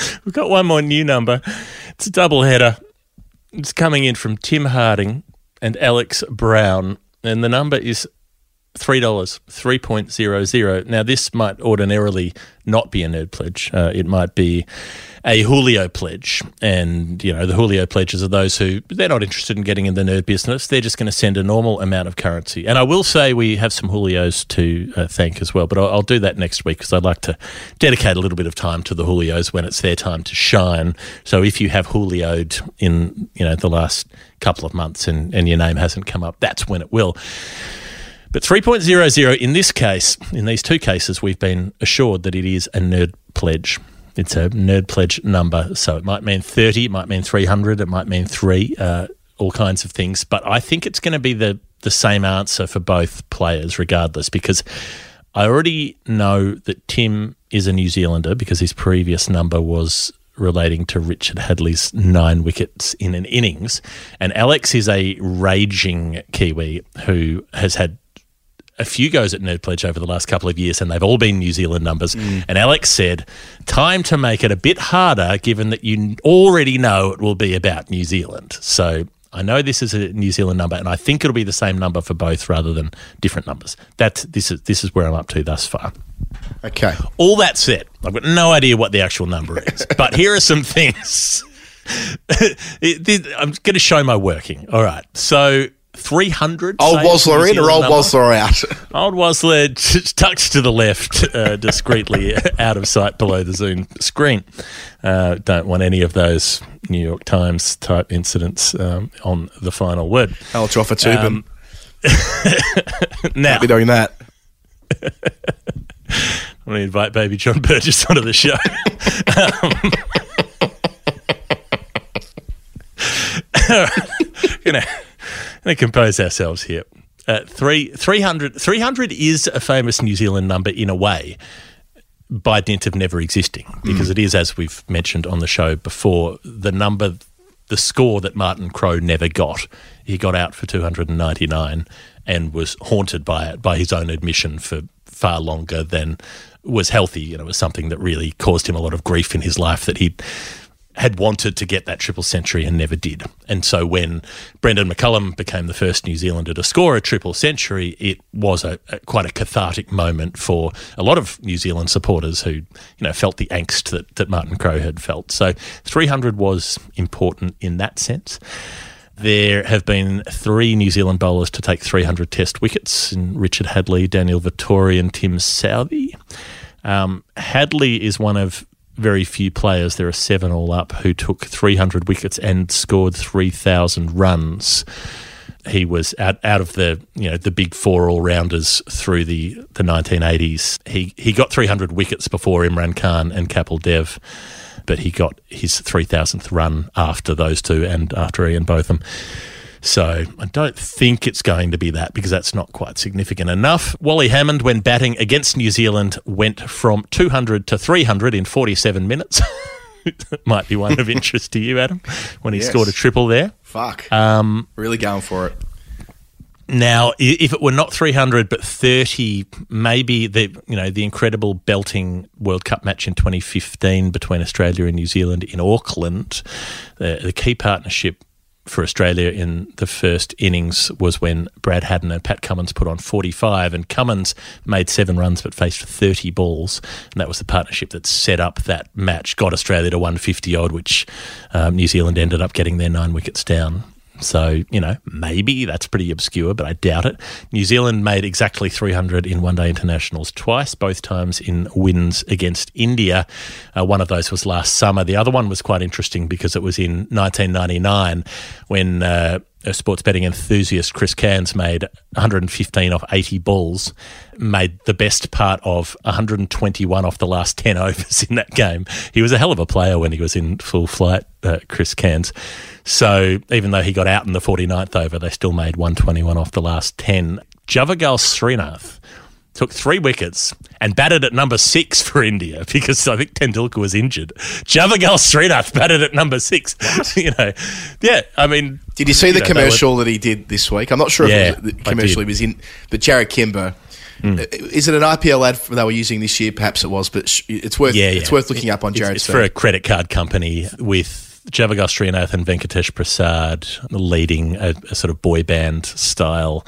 we've got one more new number. It's a double header. It's coming in from Tim Harding and Alex Brown, and the number is three dollars, three point zero zero. Now, this might ordinarily not be a nerd pledge. Uh, it might be a Julio pledge, and you know the Julio pledges are those who they're not interested in getting in the nerd business. They're just going to send a normal amount of currency. And I will say we have some Julios to uh, thank as well, but I'll, I'll do that next week because I'd like to dedicate a little bit of time to the Julios when it's their time to shine. So if you have Julioed in you know the last couple of months and, and your name hasn't come up, that's when it will. But 3.00 in this case, in these two cases, we've been assured that it is a nerd pledge. It's a nerd pledge number. So it might mean 30, it might mean 300, it might mean three, uh, all kinds of things. But I think it's going to be the, the same answer for both players, regardless, because I already know that Tim is a New Zealander because his previous number was relating to Richard Hadlee's nine wickets in an innings. And Alex is a raging Kiwi who has had a few goes at Nerd Pledge over the last couple of years, and they've all been New Zealand numbers. Mm. And Alex said, time to make it a bit harder, given that you already know it will be about New Zealand. So I know this is a New Zealand number, and I think it'll be the same number for both rather than different numbers. That's this is this is where I'm up to thus far. Okay. All that said, I've got no idea what the actual number is, but here are some things. I'm going to show my working. All right, so. 300 Old say, is the Wozzler in or old? Wozzler out? Old Wozzler tucked to the left, uh, discreetly out of sight below the Zoom screen. Uh, don't want any of those New York Times type incidents um, on the final word. I'll offer to them. Um, now, Be doing that. I'm going to invite baby John Burgess onto the show. um, gonna compose ourselves here. Uh, three, 300, 300 is a famous New Zealand number in a way by dint of never existing because it is, as we've mentioned on the show before, the number, the score that Martin Crowe never got. He got out for 299 and was haunted by it, by his own admission, for far longer than was healthy. You know, it was something that really caused him a lot of grief in his life that he had wanted to get that triple century and never did. And so when Brendon McCullum became the first New Zealander to score a triple century, it was a, a quite a cathartic moment for a lot of New Zealand supporters who, you know, felt the angst that, that Martin Crowe had felt. So 300 was important in that sense. There have been three New Zealand bowlers to take 300 test wickets in Richard Hadlee, Daniel Vettori, and Tim Southee. Um, Hadlee is one of very few players, there are seven all up, who took 300 wickets and scored 3,000 runs. He was out, out of the you know the big four all rounders through the, the 1980s. He he got 300 wickets before Imran Khan and Kapil Dev, but he got his 3,000th run after those two and after Ian Botham. So I don't think it's going to be that because that's not quite significant enough. Wally Hammond, when batting against New Zealand, went from 200 to 300 in 47 minutes. Might be one of interest to you, Adam, when he Yes. scored a triple there. Fuck. Um, really going for it. now, if it were not 300 but 30, maybe the you know the incredible belting World Cup match in 2015 between Australia and New Zealand in Auckland, the, the key partnership for Australia in the first innings was when Brad Haddin and Pat Cummins put on 45, and Cummins made seven runs but faced 30 balls, and that was the partnership that set up that match, got Australia to 150 odd, which um, New Zealand ended up getting their nine wickets down So, you know, maybe that's pretty obscure, but I doubt it. New Zealand made exactly 300 in one day internationals twice, both times in wins against India. Uh, one of those was last summer. The other one was quite interesting because it was in 1999 when. Uh, a sports betting enthusiast, Chris Cairns, made 115 off 80 balls, made the best part of 121 off the last 10 overs in that game. He was a hell of a player when he was in full flight, uh, Chris Cairns. So even though he got out in the 49th over, they still made 121 off the last 10. Javagal Srinath took three wickets and batted at number six for India because I think Tendulkar was injured. Javagal Srinath batted at number six. you know, yeah. I mean, Did you see you the know, they were- commercial that he did this week? I'm not sure Yeah, if it the commercial he was in, but Jarrod Kimber. Uh, Is it an IPL ad they were using this year? Perhaps it was, but it's worth Yeah, it's worth looking up on It's- Jarrod's It's, for a credit card company with Javagal Srinath and Venkatesh Prasad leading a, a sort of boy band style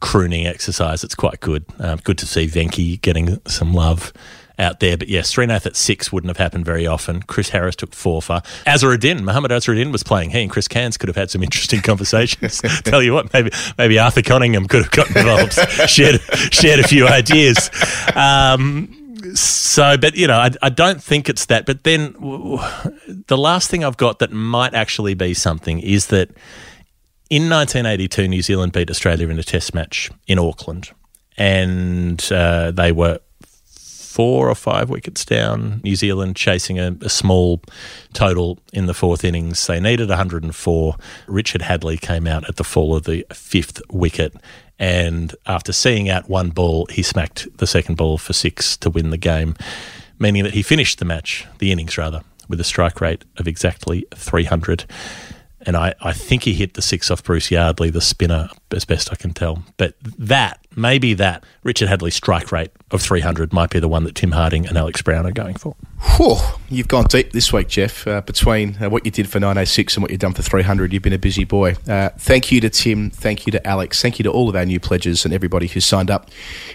crooning exercise. It's quite good. Um, good to see Venki getting some love out there. But yeah, Srinath at six wouldn't have happened very often. Chris Harris took four for. Azharuddin, Muhammad Azharuddin was playing. He and Chris Cairns could have had some interesting conversations. Tell you what, maybe maybe Arthur Conningham could have gotten involved, shared shared a few ideas. Um, so, but you know, I, I don't think it's that. But then w- w- the last thing I've got that might actually be something is that in 1982, New Zealand beat Australia in a test match in Auckland, and uh, they were four or five wickets down. New Zealand chasing a, a small total in the fourth innings. They needed 104. Richard Hadlee came out at the fall of the fifth wicket. And after seeing out one ball, he smacked the second ball for six to win the game, meaning that he finished the match, the innings rather, with a strike rate of exactly 300 and I, I think he hit the six off Bruce Yardley, the spinner, as best I can tell. But that, maybe that Richard Hadlee's strike rate of 300 might be the one that Tim Harding and Alex Brown are going for. Whew, you've gone deep this week, Geoff. Uh, between uh, what you did for 906 and what you've done for 300, you've been a busy boy. Uh, thank you to Tim. Thank you to Alex. Thank you to all of our new pledges and everybody who signed up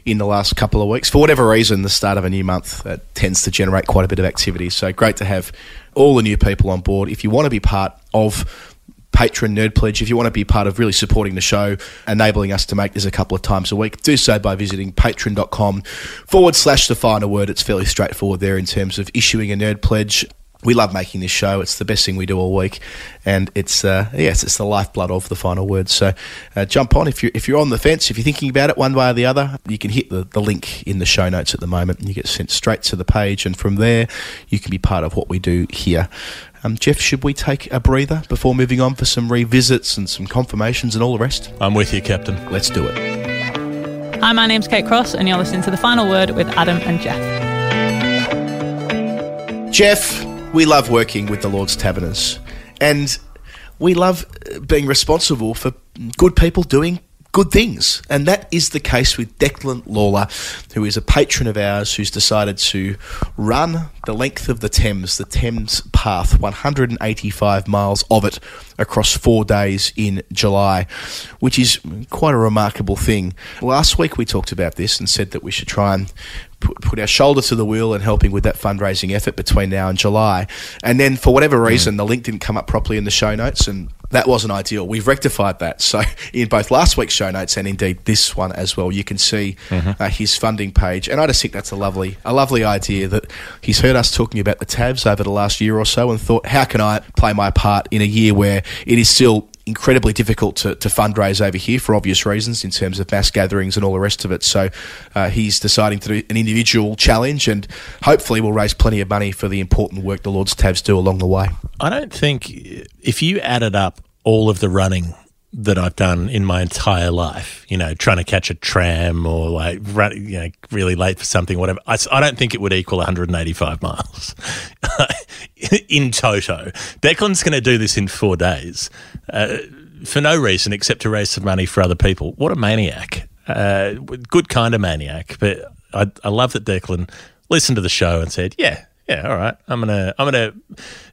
in the last couple of weeks. For whatever reason, the start of a new month uh, tends to generate quite a bit of activity. So great to have all the new people on board. If you want to be part of Patreon nerd pledge if you want to be part of really supporting the show enabling us to make this a couple of times a week do so by visiting patreon.com forward slash the final word it's fairly straightforward there in terms of issuing a nerd pledge we love making this show. It's the best thing we do all week, and it's uh, yes, it's the lifeblood of the final word. So uh, jump on if you if you're on the fence, if you're thinking about it one way or the other, you can hit the, the link in the show notes at the moment, and you get sent straight to the page, and from there you can be part of what we do here. Um, Geoff, should we take a breather before moving on for some revisits and some confirmations and all the rest? I'm with you, Captain. Let's do it. Hi, my name's Kate Cross, and you're listening to The Final Word with Adam and Geoff. Geoff, we love working with the Lord's Taverners, and we love uh, being responsible for good people doing good things. And that is the case with Declan Lawlor, who is a patron of ours who's decided to run the length of the Thames, the Thames Path, 185 miles of it across four days in July, which is quite a remarkable thing. Last week we talked about this and said that we should try and put, put our shoulder to the wheel and helping with that fundraising effort between now and July. And then for whatever reason, mm. the link didn't come up properly in the show notes and that wasn't ideal. We've rectified that. So in both last week's show notes and indeed this one as well, you can see uh, his funding page. And I just think that's a lovely, a lovely idea that he's heard us talking about the Tavs over the last year or so and thought, how can I play my part in a year where it is still incredibly difficult to, to fundraise over here for obvious reasons in terms of mass gatherings and all the rest of it. So uh, he's deciding to do an individual challenge and hopefully will raise plenty of money for the important work the Lord's Tavs do along the way. I don't think if you added up all of the running that I've done in my entire life, you know, trying to catch a tram or like run, you know, really late for something, whatever. I don't think it would equal 185 miles in toto. Declan's going to do this in four days uh, for no reason except to raise some money for other people. What a maniac! Uh, good kind of maniac. But I, I love that Declan listened to the show and said, "Yeah, yeah, all right. I'm gonna, I'm gonna."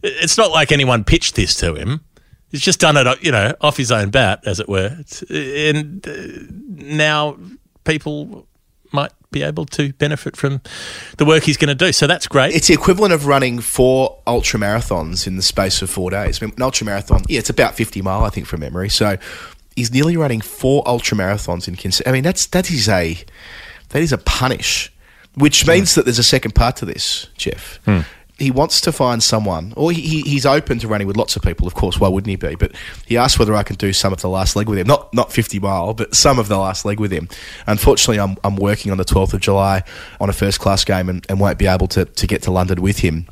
It's not like anyone pitched this to him. He's just done it, you know, off his own bat, as it were. And uh, now people be able to benefit from the work he's going to do. So that's great. It's the equivalent of running four ultra marathons in the space of four days. I mean, an ultra marathon, yeah, it's about 50 mile, I think, from memory. So he's nearly running four ultra marathons in Kansas. I mean, that's that is a that is a punish, which hmm. means that there's a second part to this, Geoff. Hmm. He wants to find someone, or he, he- he's open to running with lots of people. Of course, why wouldn't he be? But he asked whether I can do some of the last leg with him, not not 50 mile, but some of the last leg with him. Unfortunately, I'm I'm working on the 12th of July on a first class game and, and won't be able to to get to London with him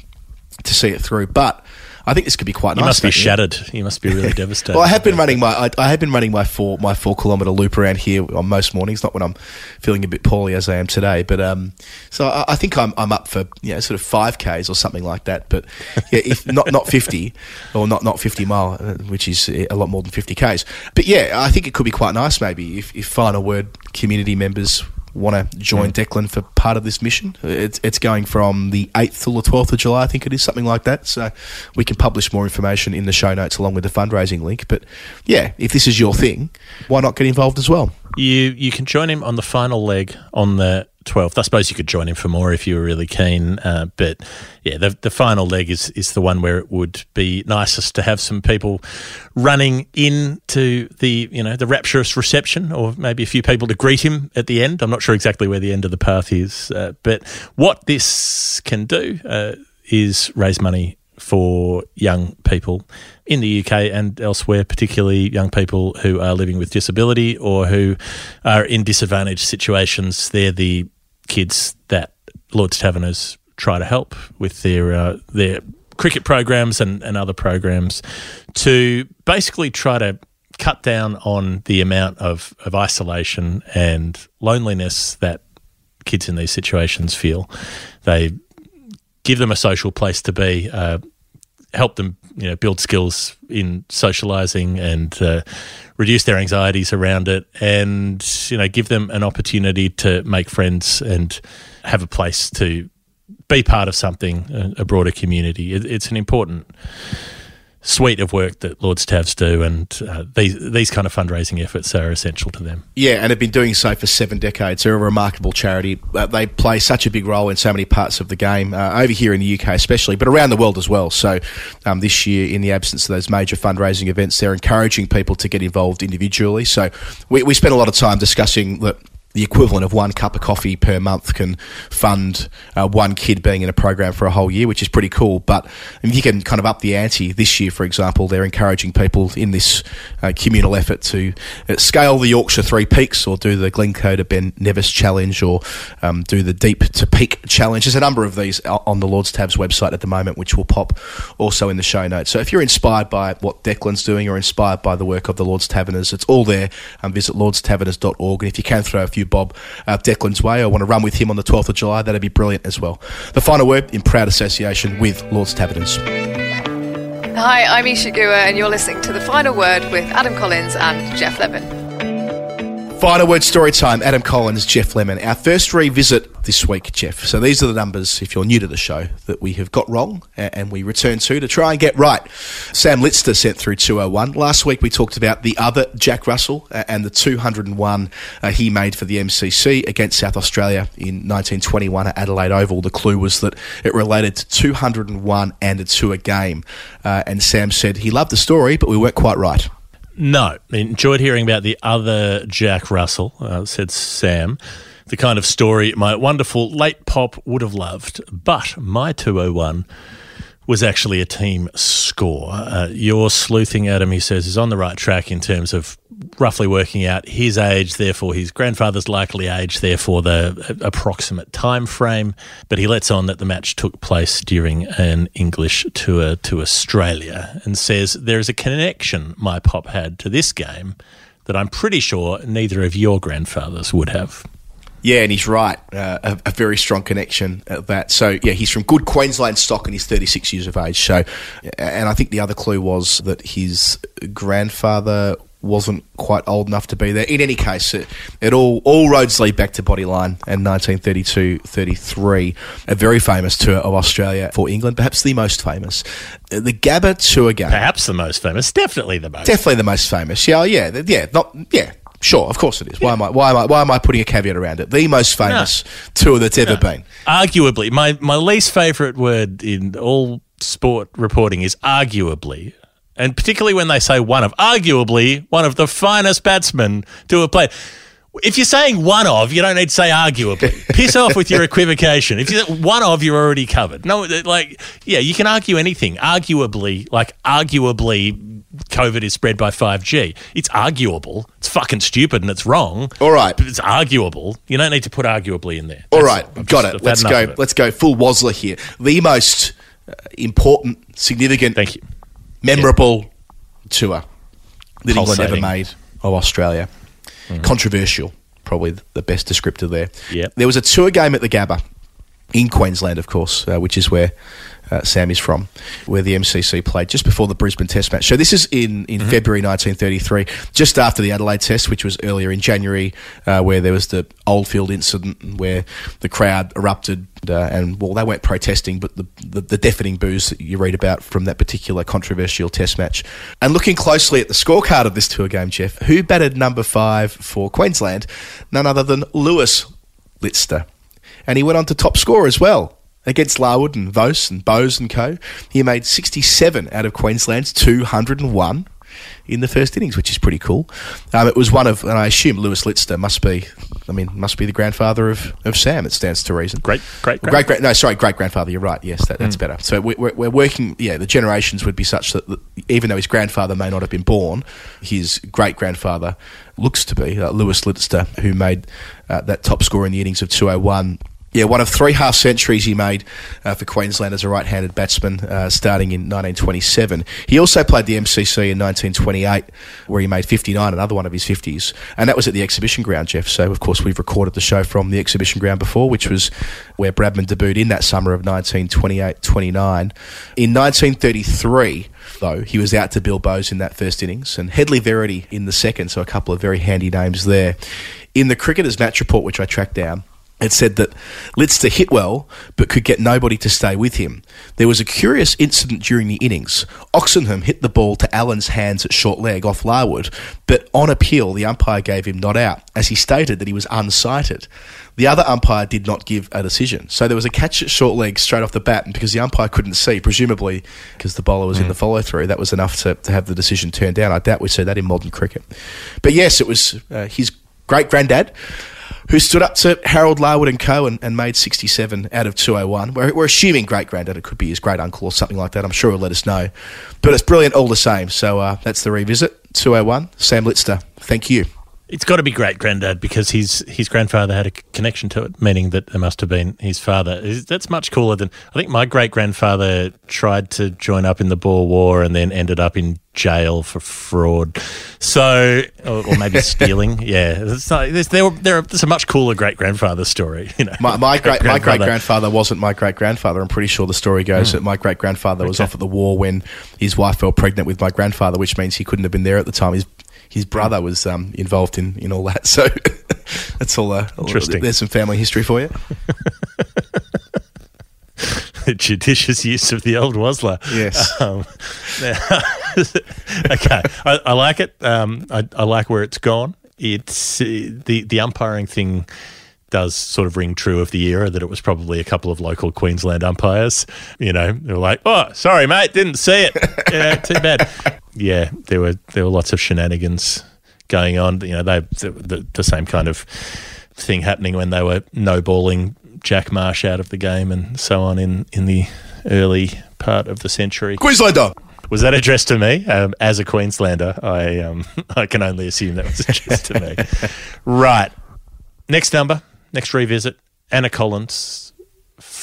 to see it through. But I think this could be quite you nice. You must be don't you? shattered. You must be really devastated. Well, I have been running my I, I have been running my four my four kilometer loop around here on most mornings. Not when I'm feeling a bit poorly as I am today, but um, so I, I think I'm I'm up for you know sort of five k's or something like that. But yeah, if not not fifty or not not fifty mile, uh, which is a lot more than fifty k's. But yeah, I think it could be quite nice maybe if, if final word community members want to join Declan for part of this mission. It's, it's going from the 8th till the 12th of July, I think it is, something like that. So we can publish more information in the show notes along with the fundraising link. But yeah, if this is your thing, why not get involved as well? You you can join him on the final leg on the 12th. I suppose you could join him for more if you were really keen. Uh, but yeah, the, the final leg is, is the one where it would be nicest to have some people running into the, you know, the rapturous reception or maybe a few people to greet him at the end. I'm not sure exactly where the end of the path is. Uh, but what this can do uh, is raise money for young people in the UK and elsewhere, particularly young people who are living with disability or who are in disadvantaged situations. They're the kids that Lord's Taverners try to help with their uh, their cricket programs and, and other programs to basically try to cut down on the amount of, of isolation and loneliness that kids in these situations feel. They give them a social place to be, uh, help them, you know, build skills in socializing and uh, reduce their anxieties around it, and you know, give them an opportunity to make friends and have a place to be part of something, a, a broader community. It, it's an important suite of work that Lord's Tavs do, and uh, these these kind of fundraising efforts are essential to them. Yeah, and have been doing so for seven decades. They're a remarkable charity. Uh, they play such a big role in so many parts of the game, uh, over here in the UK especially, but around the world as well. So um, this year, in the absence of those major fundraising events, they're encouraging people to get involved individually. So we, we spent a lot of time discussing that. The equivalent of one cup of coffee per month can fund uh, one kid being in a program for a whole year, which is pretty cool. But if you can kind of up the ante this year, for example, they're encouraging people in this uh, communal effort to uh, scale the Yorkshire Three Peaks or do the Glencoe to Ben Nevis Challenge or um, do the Deep to Peak Challenge. There's a number of these on the Lord's Tavs website at the moment, which will pop also in the show notes. So if you're inspired by what Declan's doing or inspired by the work of the Lord's Taverners, it's all there. Um, visit lordstaverners.org. And if you can throw a few bob uh, Declan's way I want to run with him on the 12th of July, that'd be brilliant as well. The final word in proud association with Lord's Taverners. Hi, I'm Isa Guha, and you're listening to The Final Word with Adam Collins and Geoff Lemon. Final word story time. Adam Collins, Geoff Lemon. Our first revisit this week, Geoff. So these are the numbers, if you're new to the show, that we have got wrong and we return to to try and get right. Sam Litster sent through 201. Last week we talked about the other Jack Russell and the 201 uh, he made for the MCC against South Australia in 1921 at Adelaide Oval. The clue was that it related to 201 and a two a game. Uh, and Sam said he loved the story, but we weren't quite right. No, enjoyed hearing about the other Jack Russell, uh, said Sam. The kind of story my wonderful late pop would have loved. But my 201 was actually a team score. Uh, your sleuthing, Adam, he says, is on the right track in terms of roughly working out his age, therefore his grandfather's likely age, therefore the approximate time frame. But he lets on that the match took place during an English tour to Australia and says there is a connection my pop had to this game that I'm pretty sure neither of your grandfathers would have. Yeah, and he's right. Uh, a, a very strong connection at that. So, yeah, he's from good Queensland stock and he's 36 years of age. So, and I think the other clue was that his grandfather wasn't quite old enough to be there. In any case, it, it all all roads lead back to Bodyline and 1932-33, a very famous tour of Australia for England, perhaps the most famous. Uh, The Gabba Tour game. Perhaps the most famous, definitely the most. Definitely the most famous. Yeah, oh, yeah, yeah, not yeah. Sure, of course it is. Why am I? Why am I? Why am I putting a caveat around it? The most famous tour that's ever been. Arguably, my, my least favourite word in all sport reporting is arguably. And particularly when they say one of, arguably, one of the finest batsmen to have played. If you're saying one of, you don't need to say arguably. Piss off with your equivocation. If you're one of, you're already covered. No, like, yeah, you can argue anything. Arguably, like, arguably, COVID is spread by 5G. It's arguable. It's fucking stupid and it's wrong. All right. But it's arguable. You don't need to put arguably in there. All right, got just- it. Let's go. it. Let's go full Wozzler here. The most uh, important, significant, Thank you, memorable tour that England ever made of Australia. Controversial, probably the best descriptor there. Yeah. There was a tour game at the Gabba in Queensland, of course, uh, which is where uh, Sam is from, where the MCC played just before the Brisbane Test match. So this is in, in February 1933, just after the Adelaide Test, which was earlier in January, uh, where there was the Oldfield incident where the crowd erupted. Uh, and well, they weren't protesting, but the, the, the deafening boos that you read about from that particular controversial Test match. And looking closely at the scorecard of this tour game, Geoff, who batted number five for Queensland? None other than Lewis Litster and he went on to top score as well against Larwood and Voce and Bowes and co. He made 67 out of Queensland's 201 in the first innings, which is pretty cool. Um, it was one of, and I assume Lewis Litster must be, I mean, must be the grandfather of, of Sam. It stands to reason. Great, great, great. great, great. No, sorry, great grandfather. You're right. Yes, that, that's better. So we- we're, we're working. Yeah, the generations would be such that even though his grandfather may not have been born, his great grandfather looks to be uh, Lewis Litster, who made uh, that top score in the innings of 201. Yeah, one of three half centuries he made uh, for Queensland as a right handed batsman uh, starting in 1927. He also played the MCC in 1928, where he made 59, another one of his 50s. And that was at the exhibition ground, Geoff. So, of course, we've recorded the show from the exhibition ground before, which was where Bradman debuted in that summer of 1928 29. In 1933, though, he was out to Bill Bowes in that first innings and Hedley Verity in the second, so a couple of very handy names there. In the Cricketers match report, which I tracked down, it said that Litster hit well, but could get nobody to stay with him. There was a curious incident during the innings. Oxenham hit the ball to Allen's hands at short leg off Larwood, but on appeal, the umpire gave him not out, as he stated that he was unsighted. The other umpire did not give a decision. So there was a catch at short leg straight off the bat, and because the umpire couldn't see, presumably because the bowler was in the follow through, that was enough to, to have the decision turned down. I doubt we see that in modern cricket. But yes, it was uh, his great granddad who stood up to Harold Larwood and Co. and, and made 67 out of 201. We're, we're assuming great granddad, it could be his great uncle or something like that. I'm sure he'll let us know. But it's brilliant all the same. So uh, that's the revisit. 201. Sam Litster, thank you. It's got to be great granddad because his his grandfather had a connection to it, meaning that it must have been his father. That's much cooler than I think my great grandfather tried to join up in the Boer War and then ended up in jail for fraud. So, or, or maybe stealing. Yeah, it's not, there's, there, there, there's a much cooler great grandfather story. You know, My, my great my great Great-grandfather. wasn't my great grandfather. I'm pretty sure the story goes hmm. that my great grandfather was off at the war when his wife fell pregnant with my grandfather, which means he couldn't have been there at the time. His his brother was um, involved in, in all that. So that's all. Uh, Interesting. There's some family history for you. The judicious use of the old Wozzler. Yes. Um, okay, I, I like it. Um, I, I like where it's gone. It's uh, the the umpiring thing does sort of ring true of the era that it was probably a couple of local Queensland umpires. You know, they were like, "Oh, sorry, mate, didn't see it. Yeah, too bad." Yeah, there were there were lots of shenanigans going on. You know, they the, the, the same kind of thing happening when they were no balling Jack Marsh out of the game and so on in in the early part of the century. Queenslander. Was that addressed to me? Um, as a Queenslander, I um, I can only assume that was addressed to me. Right. Next number, next revisit. Anna Collins,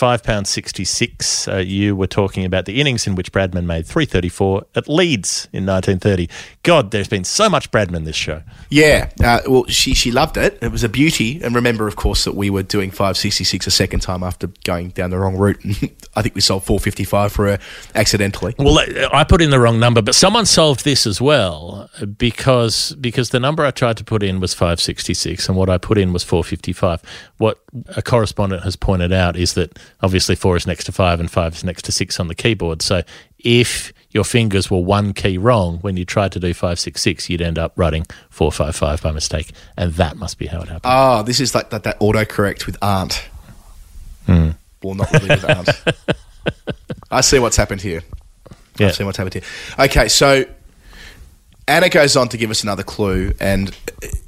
five pounds sixty six. Uh, you were talking about the innings in which Bradman made three thirty four at Leeds in nineteen thirty. God, there's been so much Bradman this show. Yeah, uh, well, she she loved it. It was a beauty. And remember, of course, that we were doing 566 a second time after going down the wrong route. I think we sold 455 for her accidentally. Well, I put in the wrong number, but someone solved this as well because because the number I tried to put in was 566 and what I put in was 455. What a correspondent has pointed out is that obviously four is next to five and five is next to six on the keyboard. So if your fingers were one key wrong when you tried to do five six six, you'd end up writing four five five by mistake, and that must be how it happened. Oh, this is like that, that autocorrect with aunt. Hmm. Well, not really with aunt. I see what's happened here. Yeah. I see what's happened here. Okay, so Anna goes on to give us another clue, and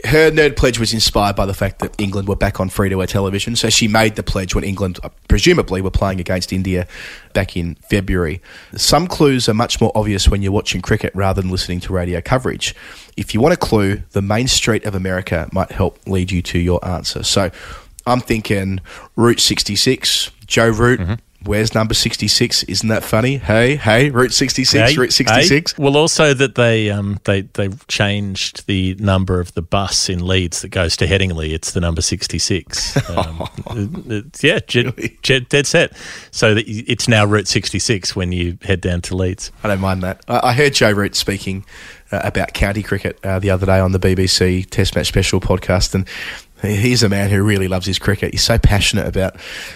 her nerd pledge was inspired by the fact that England were back on free to air television. So she made the pledge when England, uh, presumably, were playing against India back in February. Some clues are much more obvious when you're watching cricket rather than listening to radio coverage. If you want a clue, the main street of America might help lead you to your answer. So I'm thinking Route 66, Joe Root. Where's number 66? Isn't that funny? Hey, hey, Route 66, Hey, Route 66. hey. Well, also that they um, they they changed the number of the bus in Leeds that goes to Headingley. It's the number sixty six. Um, it's- yeah, jet, jet, dead set. So that it's now Route sixty six when you head down to Leeds. I don't mind that. I, I heard Joe Root speaking uh, about county cricket uh, the other day on the BBC Test Match Special podcast, and he's a man who really loves his cricket. He's so passionate about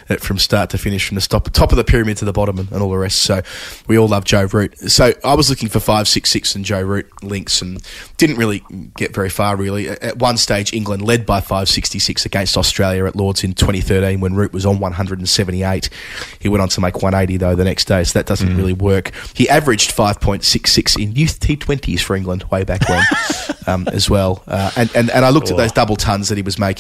it from start to finish, from the stop, top of the pyramid to the bottom, and, and all the rest. So we all love Joe Root. So I was looking for five, six, six, and Joe Root links, and didn't really get very far. Really, at one stage, England led by five sixty six against Australia at Lords in 2013 when Root was on 178. He went on to make 180 though the next day, so that doesn't really work. He averaged 5.66 in youth T20s for England way back when, um, as well. Uh, and, and and I looked at those double tons that he was making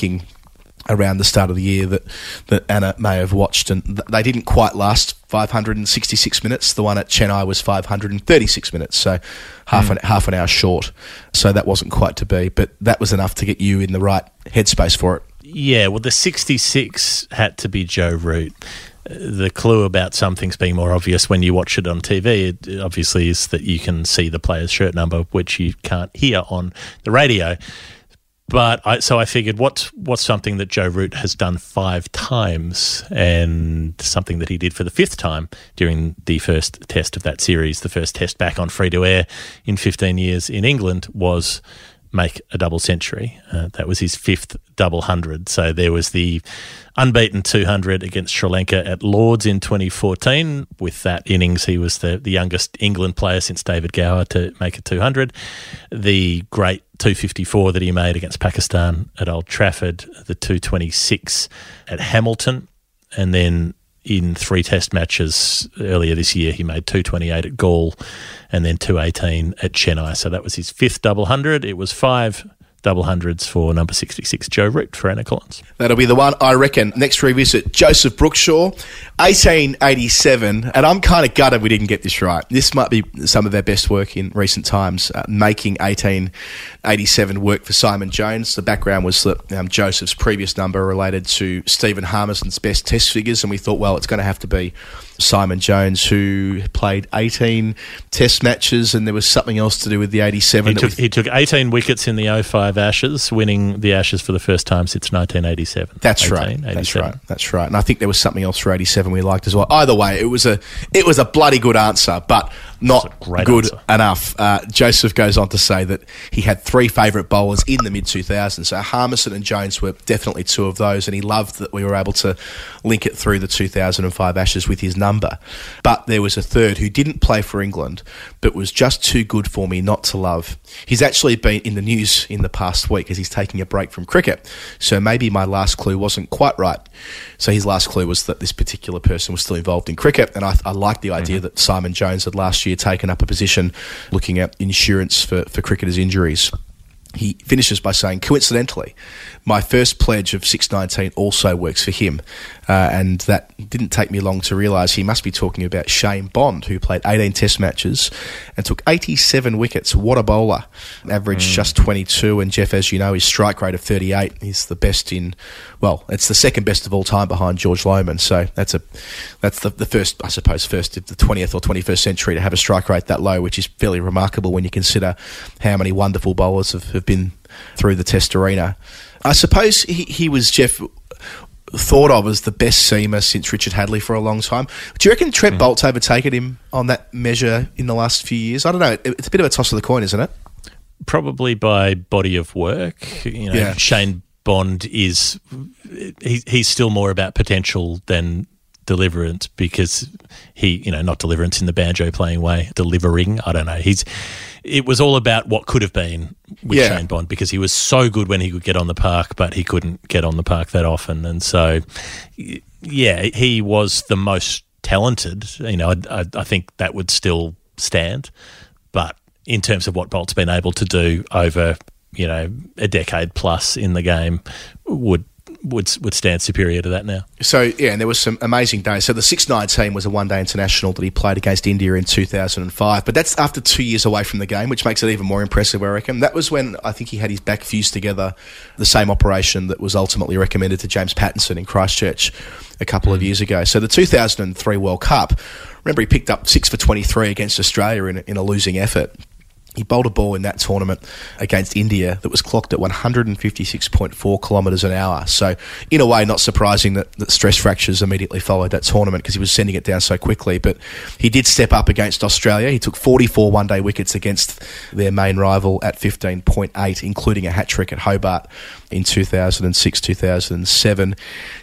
around the start of the year that, that Anna may have watched, and th- they didn't quite last 566 minutes. The one at Chennai was 536 minutes, so half hmm. an half an hour short. So that wasn't quite to be, but that was enough to get you in the right headspace for it. Yeah, well, the 66 had to be Joe Root. The clue about something's being more obvious when you watch it on TV, it obviously, is that you can see the player's shirt number, which you can't hear on the radio. But I, so I figured, what's what's something that Joe Root has done five times, and something that he did for the fifth time during the first test of that series, the first test back on free to air in 15 years in England was make a double century. Uh, that was his fifth double hundred. So there was the unbeaten 200 against Sri Lanka at Lords in 2014. With that innings, he was the, the youngest England player since David Gower to make a 200. The great 254 that he made against Pakistan at Old Trafford, the 226 at Hamilton, and then in three test matches earlier this year, he made 228 at Galle and then 218 at Chennai. So that was his fifth double hundred. It was five double hundreds for number 66, Joe Root for Anna Collins. That'll be the one, I reckon. Next revisit, Joseph Brookshaw, 1887. And I'm kind of gutted we didn't get this right. This might be some of our best work in recent times, uh, making 1887 work for Simon Jones. The background was that um, Joseph's previous number related to Stephen Harmison's best test figures, and we thought, well, it's going to have to be Simon Jones, who played 18 test matches, and there was something else to do with the 87. He took, he took 18 wickets in the 05 Ashes, winning the Ashes for the first time since 1987. That's right. 18, That's right. That's right. And I think there was something else for eighty seven we liked as well. Either way, it was a it was a bloody good answer, but not great good answer. enough. Uh, Joseph goes on to say that he had three favourite bowlers in the mid two thousands. So Harmison and Jones were definitely two of those, and he loved that we were able to link it through the two thousand and five Ashes with his number. But there was a third who didn't play for England, but was just too good for me not to love. He's actually been in the news in the past week as he's taking a break from cricket. So maybe my last clue wasn't quite right. So his last clue was that this particular person was still involved in cricket, and I, I like the idea that Simon Jones had last year taken up a position looking at insurance for, for cricketers' injuries. He finishes by saying, coincidentally, my first pledge of 619 also works for him. Uh, and that didn't take me long to realise he must be talking about Shane Bond, who played 18 test matches and took 87 wickets. What a bowler. Averaged just 22. And Geoff, as you know, his strike rate of 38 is the best in, well, it's the second best of all time behind George Lohmann. So that's a that's the, the first, I suppose, first of the 20th or 21st century to have a strike rate that low, which is fairly remarkable when you consider how many wonderful bowlers have, have been through the test arena. I suppose he, he was, Geoff, thought of as the best seamer since Richard Hadlee for a long time. Do you reckon Trent hmm. Boult's overtaken him on that measure in the last few years? I don't know. It's a bit of a toss of the coin, isn't it? Probably by body of work. You know, Yeah. Shane Bond is he, he's still more about potential than deliverance because he, you know, not deliverance in the banjo playing way, delivering. I don't know. He's. It was all about what could have been with Yeah. Shane Bond because he was so good when he could get on the park, but he couldn't get on the park that often, and so yeah, he was the most talented. You know, I, I, I think that would still stand, but in terms of what Boult's been able to do over you know a decade plus in the game, would would would stand superior to that now. So yeah, and there was some amazing days. So the six nine team was a one day international that he played against India in two thousand and five. But that's after two years away from the game, which makes it even more impressive. I reckon that was when I think he had his back fused together, the same operation that was ultimately recommended to James Pattinson in Christchurch a couple of hmm. years ago. So the two thousand and three World Cup. Remember, he picked up six for twenty three against Australia in a, in a losing effort. He bowled a ball in that tournament against India that was clocked at 156.4 kilometres an hour. So, in a way, not surprising that, that stress fractures immediately followed that tournament because he was sending it down so quickly. But he did step up against Australia. He took 44 one day wickets against their main rival at 15.8, including a hat trick at Hobart in 2006 2007.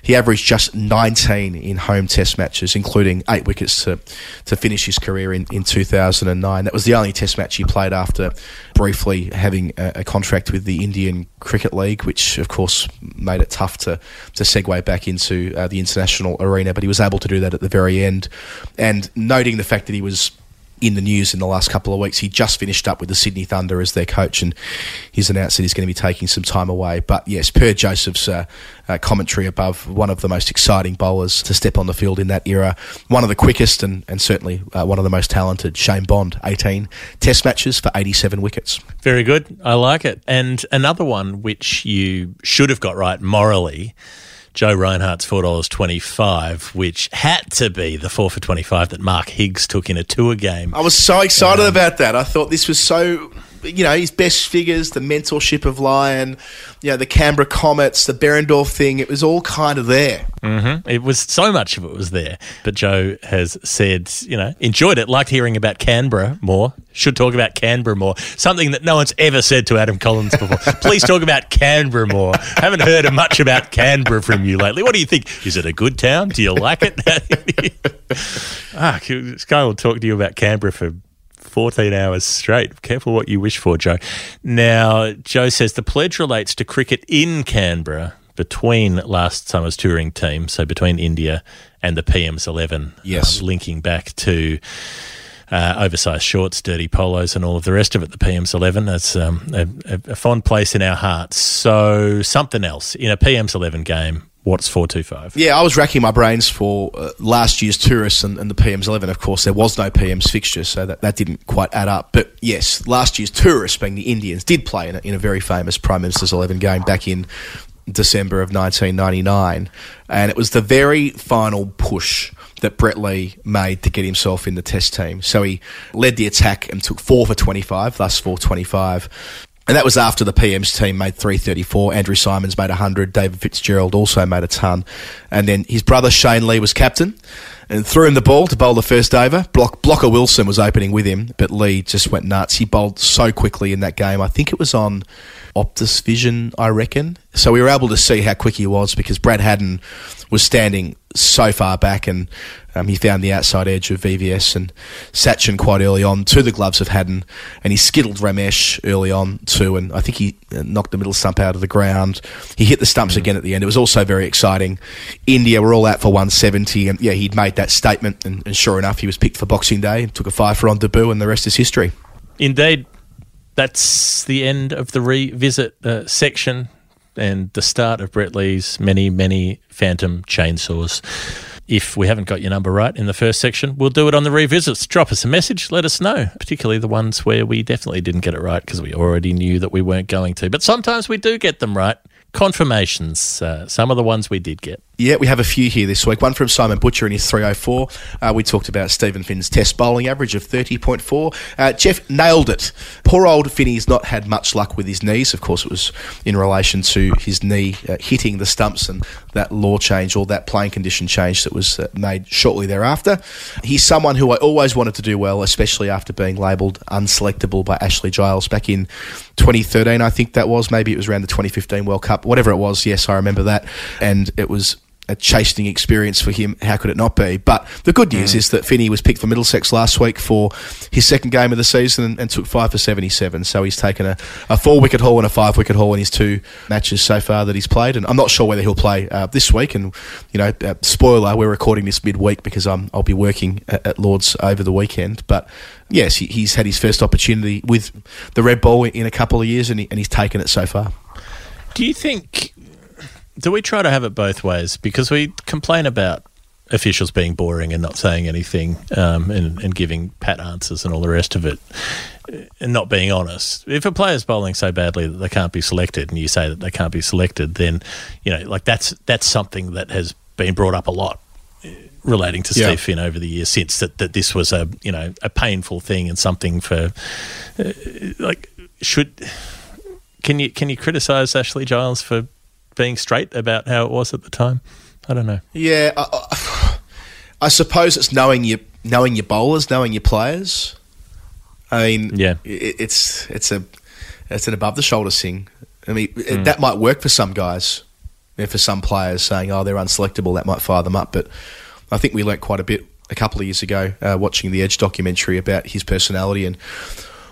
He averaged just 19 in home test matches, including eight wickets to, to finish his career in, in 2009. That was the only test match he played after briefly having a, a contract with the Indian Cricket League, which of course made it tough to, to segue back into uh, the international arena. But he was able to do that at the very end. And noting the fact that he was in the news in the last couple of weeks. He just finished up with the Sydney Thunder as their coach, and he's announced that he's going to be taking some time away. But yes, per Joseph's uh, uh, commentary above, one of the most exciting bowlers to step on the field in that era, one of the quickest and, and certainly uh, one of the most talented. Shane Bond, 18 test matches for 87 wickets. Very good. I like it. And another one which you should have got right morally. Joe Reinhardt's four dollars twenty five, which had to be the four for twenty five that Mark Higgs took in a tour game. I was so excited um, about that. I thought this was so, you know, his best figures, the mentorship of Lyon, you know, the Canberra Comets, the Behrendorff thing. It was all kind of there. Mm-hmm. It was so much of it was there. But Joe has said, you know, enjoyed it, liked hearing about Canberra more. Should talk about Canberra more. Something that no one's ever said to Adam Collins before. Please talk about Canberra more. Haven't heard much about Canberra from you lately. What do you think? Is it a good town? Do you like it? ah, guy will talk to you about Canberra for 14 hours straight. Careful what you wish for, Joe. Now, Joe says the pledge relates to cricket in Canberra between last summer's touring team, so between India and the PM's 11. Yes. uh, linking back to uh, oversized shorts, dirty polos, and all of the rest of it. The PM's 11. That's um, a, a- a fond place in our hearts. So, something else in a PM's 11 game. What's 425? Yeah, I was racking my brains for uh, last year's tourists and, and the PM's 11. Of course, there was no PM's fixture, so that, that didn't quite add up. But yes, last year's tourists, being the Indians, did play in a, in a very famous Prime Minister's 11 game back in December of 1999. And it was the very final push that Brett Lee made to get himself in the test team. So he led the attack and took four for 25, thus 425. And that was after the PM's team made 334. Andrew Symonds made 100. David Fitzgerald also made a ton. And then his brother Shane Lee was captain and threw him the ball to bowl the first over. Block, Blocker Wilson was opening with him, but Lee just went nuts. He bowled so quickly in that game. I think it was on Optus Vision, I reckon. So we were able to see how quick he was because Brad Haddin was standing so far back and um, he found the outside edge of VVS and Sachin quite early on to the gloves of Haddin and he skittled Ramesh early on too and I think he uh, knocked the middle stump out of the ground. He hit the stumps again at the end. It was also very exciting. India were all out for 170 and yeah, he'd made that statement and, and sure enough he was picked for Boxing Day and took a five for on debut and the rest is history. Indeed, that's the end of the revisit uh, section and the start of Brett Lee's many, many phantom chainsaws. If we haven't got your number right in the first section, we'll do it on the revisits. Drop us a message, let us know, particularly the ones where we definitely didn't get it right because we already knew that we weren't going to. But sometimes we do get them right. Confirmations, uh, some of the ones we did get. Yeah, we have a few here this week. One from Simon Butcher in his 304. Uh, we talked about Steven Finn's test bowling average of 30.4. Uh, Geoff nailed it. Poor old Finney's not had much luck with his knees. Of course, it was in relation to his knee uh, hitting the stumps and that law change or that playing condition change that was uh, made shortly thereafter. He's someone who I always wanted to do well, especially after being labelled unselectable by Ashley Giles back in 2013, I think that was. Maybe it was around the 2015 World Cup, whatever it was. Yes, I remember that. And it was a chastening experience for him. How could it not be? But the good news Mm. is that Finney was picked for Middlesex last week for his second game of the season and, and took five for 77. So he's taken a, a four wicket haul and a five wicket haul in his two matches so far that he's played. And I'm not sure whether he'll play uh, this week. And, you know, uh, spoiler, we're recording this midweek because I'm, I'll be working at, at Lords over the weekend. But yes, he, he's had his first opportunity with the red ball in a couple of years and, he, and he's taken it so far. Do you think? Do we try to have it both ways? Because we complain about officials being boring and not saying anything um, and, and giving pat answers and all the rest of it, and not being honest. If a player's bowling so badly that they can't be selected, and you say that they can't be selected, then you know, like that's that's something that has been brought up a lot uh, relating to Yeah. Steve Finn over the years since that, that this was a you know a painful thing and something for uh, like should can you can you criticize Ashley Giles for being straight about how it was at the time? I don't know. Yeah, I, I, suppose it's knowing your knowing your bowlers, knowing your players. I mean, Yeah. it, it's it's a it's an above the shoulder thing. I mean, it- Mm. that might work for some guys, and for some players saying, "Oh, they're unselectable," that might fire them up. But I think we learnt quite a bit a couple of years ago uh, watching the Edge documentary about his personality and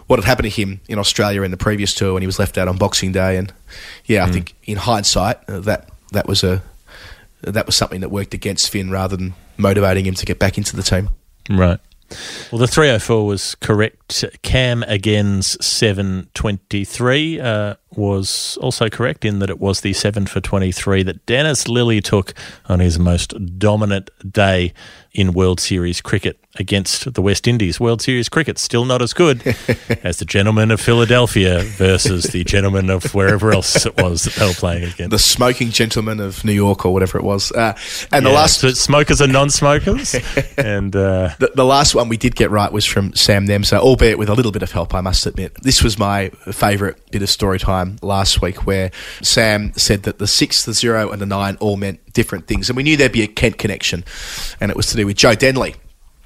what had happened to him in Australia in the previous tour when he was left out on Boxing Day. And yeah, I Mm. think in hindsight, uh, that that was a that was something that worked against Finn rather than motivating him to get back into the team. Right. Well, the 304 was correct. Cam again's 723 uh, was also correct in that it was the 7 for 23 that Dennis Lillee took on his most dominant day in World Series cricket against the West Indies. World Series cricket still not as good as the gentlemen of Philadelphia versus the gentlemen of wherever else it was that they were playing against. The smoking gentleman of New York or whatever it was. Uh, and the last so smokers and non-smokers, and uh, the, the last one we did get right was from Sam Nemsa, albeit with a little bit of help, I must admit. This was my favourite bit of story time last week, where Sam said that the six, the zero, and the nine all meant different things, and we knew there'd be a Kent connection, and it was to do with Joe Denly.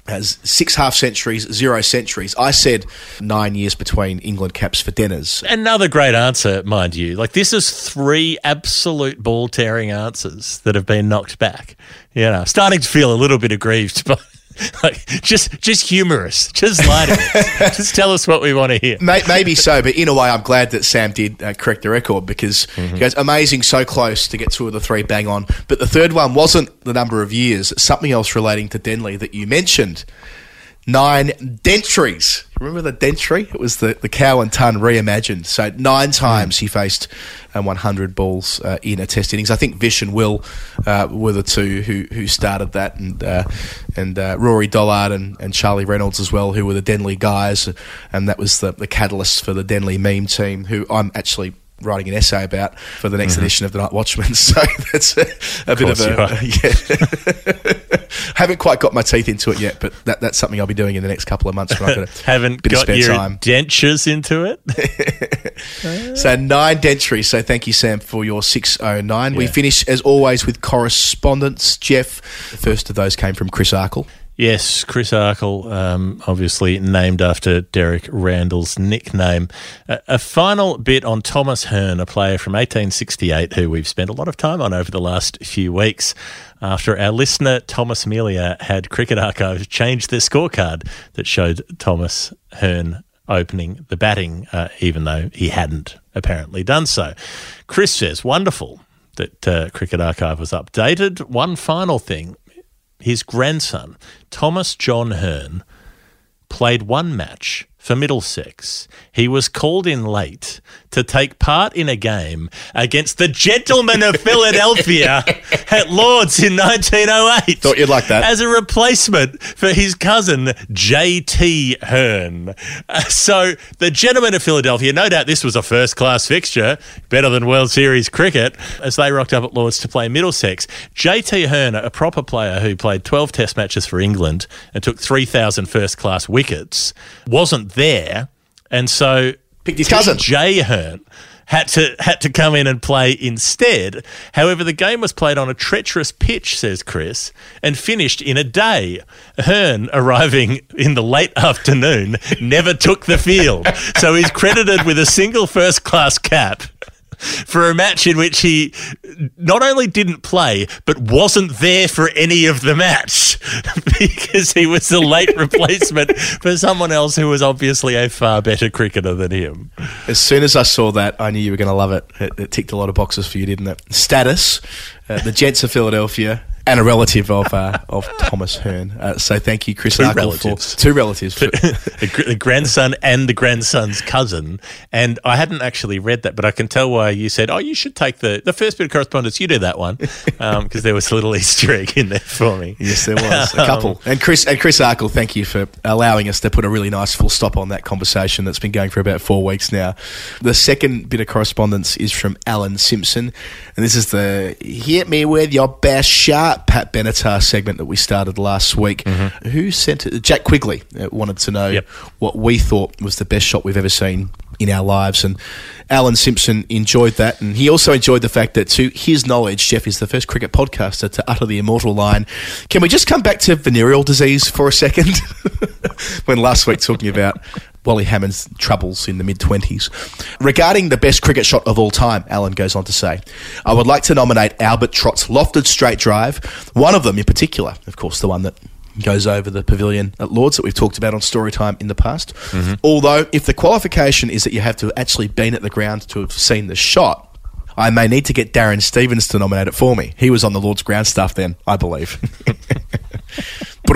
Has six half centuries, zero centuries. I said nine years between England caps for Denners. Another great answer, mind you. Like this is three absolute ball tearing answers that have been knocked back. You know, starting to feel a little bit aggrieved, but like just just humorous, just lie to us. just tell us what we want to hear. Maybe so, but in a way, I'm glad that Sam did uh, correct the record because he goes amazing, so close to get two of the three bang on. But the third one wasn't the number of years; something else relating to Denly that you mentioned. Nine dentries. Remember the dentry? It was the, the cow and ton reimagined. So nine times he faced uh, 100 balls uh, in a test innings. I think Vish and Will uh, were the two who, who started that, and uh, and uh, Rory Dollard and, and Charlie Reynolds as well, who were the Denly guys, and that was the, the catalyst for the Denly meme team, who I'm actually writing an essay about for the next Mhm. edition of the Night Watchman. So that's a, a bit of a yeah. Haven't quite got my teeth into it yet, but that, that's something I'll be doing in the next couple of months when I've got a Haven't bit of got spare your time. dentures into it. So nine dentries. So thank you, Sam, for your 609. We finish, as always, with correspondence. Geoff, the first of those came from Chris Arkle. Yes, Chris Arkle, um, obviously named after Derek Randall's nickname. A, a final bit on Thomas Hearne, a player from 1868 who we've spent a lot of time on over the last few weeks. After our listener Thomas Melia had Cricket Archive change their scorecard that showed Thomas Hearne opening the batting, uh, even though he hadn't apparently done so. Chris says, wonderful that uh, Cricket Archive was updated. One final thing his grandson, Thomas John Hearne, played one match for Middlesex. He was called in late to take part in a game against the Gentlemen of Philadelphia at Lords in 1908. Thought you'd like that. As a replacement for his cousin, J.T. Hearne. Uh, so, the Gentlemen of Philadelphia, no doubt this was a first class fixture, better than World Series cricket, as they rocked up at Lords to play Middlesex. J.T. Hearne, a proper player who played 12 test matches for England and took 3,000 first class wickets, wasn't there. And so, Picked his cousin. Jay Hearne had to had to come in and play instead. However, the game was played on a treacherous pitch, says Chris, and finished in a day. Hearne, arriving in the late afternoon, never took the field, so he's credited with a single first class cap. For a match in which he not only didn't play, but wasn't there for any of the match because he was a late replacement for someone else who was obviously a far better cricketer than him. As soon as I saw that, I knew you were going to love it. it. It ticked a lot of boxes for you, didn't it? Status, uh, the Jets of Philadelphia, and a relative of uh, of Thomas Hearne. Uh, so thank you, Chris Two Arkle, relatives. for two relatives. For, the, the grandson and the grandson's cousin. And I hadn't actually read that, but I can tell why you said, "Oh, you should take the the first bit of correspondence. You do that one," because there was a little Easter egg in there for me. Yes, there was a couple. and Chris and Chris Arkle, thank you for allowing us to put a really nice full stop on that conversation that's been going for about four weeks now. The second bit of correspondence is from Alan Simpson, and this is the "Hit Me with Your Best Shot" Pat Benatar segment that we started last week. Who sent it? Jack Quigley uh, wanted to know what we thought was the best shot we've ever seen in our lives. And Alan Simpson enjoyed that. And he also enjoyed the fact that, to his knowledge, Geoff is the first cricket podcaster to utter the immortal line. Can we just come back to venereal disease for a second? when last week talking about Wally Hammond's troubles in the mid 20s. Regarding the best cricket shot of all time, Alan goes on to say, I would like to nominate Albert Trott's lofted straight drive, one of them in particular, of course, the one that goes over the pavilion at Lords that we've talked about on Storytime in the past. Mm-hmm. Although, if the qualification is that you have to have actually been at the ground to have seen the shot, I may need to get Darren Stevens to nominate it for me. He was on the Lord's ground staff then, I believe.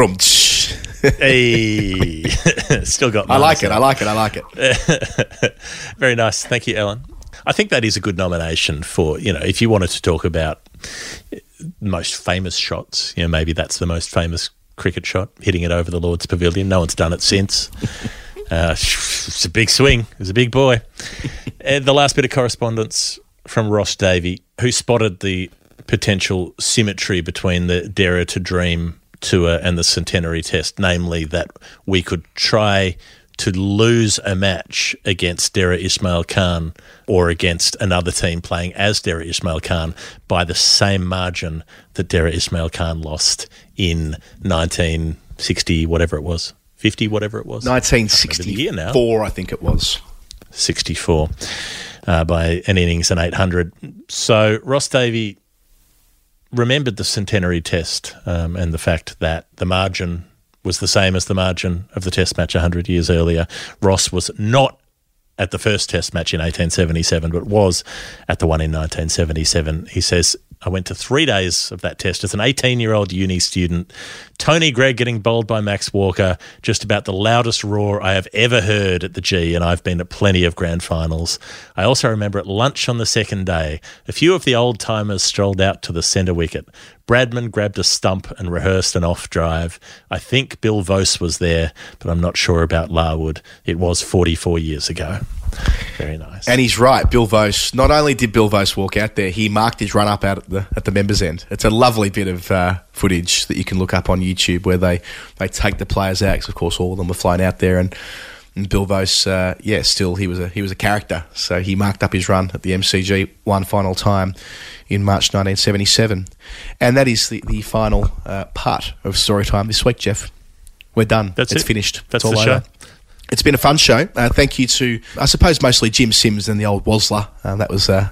Hey, still got. I like it. I like it. I like it. Very nice. Thank you, Ellen. I think that is a good nomination for, you know, if you wanted to talk about most famous shots, you know, maybe that's the most famous cricket shot, hitting it over the Lord's Pavilion. No one's done it since. Uh, it's a big swing. It was a big boy. and the last bit of correspondence from Ross Davey, who spotted the potential symmetry between the Dare to Dream tour and the Centenary Test, namely that we could try to lose a match against Dera Ismail Khan or against another team playing as Dera Ismail Khan by the same margin that Dera Ismail Khan lost in 1960, whatever it was, 50, whatever it was. Can't remember the year now. 1964, I think it was. 64 uh, by an innings and 800. So Ross Davey remembered the centenary test um, and the fact that the margin was the same as the margin of the test match 100 years earlier. Ross was not at the first test match in 1877, but was at the one in 1977. He says, I went to three days of that test as an 18 year old uni student. Tony Greig getting bowled by Max Walker, just about the loudest roar I have ever heard at the G, and I've been at plenty of grand finals. I also remember at lunch on the second day, a few of the old timers strolled out to the centre wicket. Bradman grabbed a stump and rehearsed an off drive. I think Bill Voce was there, but I'm not sure about Larwood. It was 44 years ago. Very nice. And he's right. Bill Voce. Not only did Bill Voce walk out there, he marked his run up out at the at the members' end. It's a lovely bit of uh, footage that you can look up on YouTube where they, they take the players out. 'cause of course, all of them were flown out there, and, and Bill Voce, uh, yeah, still he was a he was a character. So he marked up his run at the MCG one final time in March 1977, and that is the the final uh, part of story time this week, Geoff. We're done. That's it's it. finished. That's it's all the over. show. It's been a fun show. Uh, thank you to, I suppose, mostly Jim Sims and the old Wozzler. Uh, that was uh,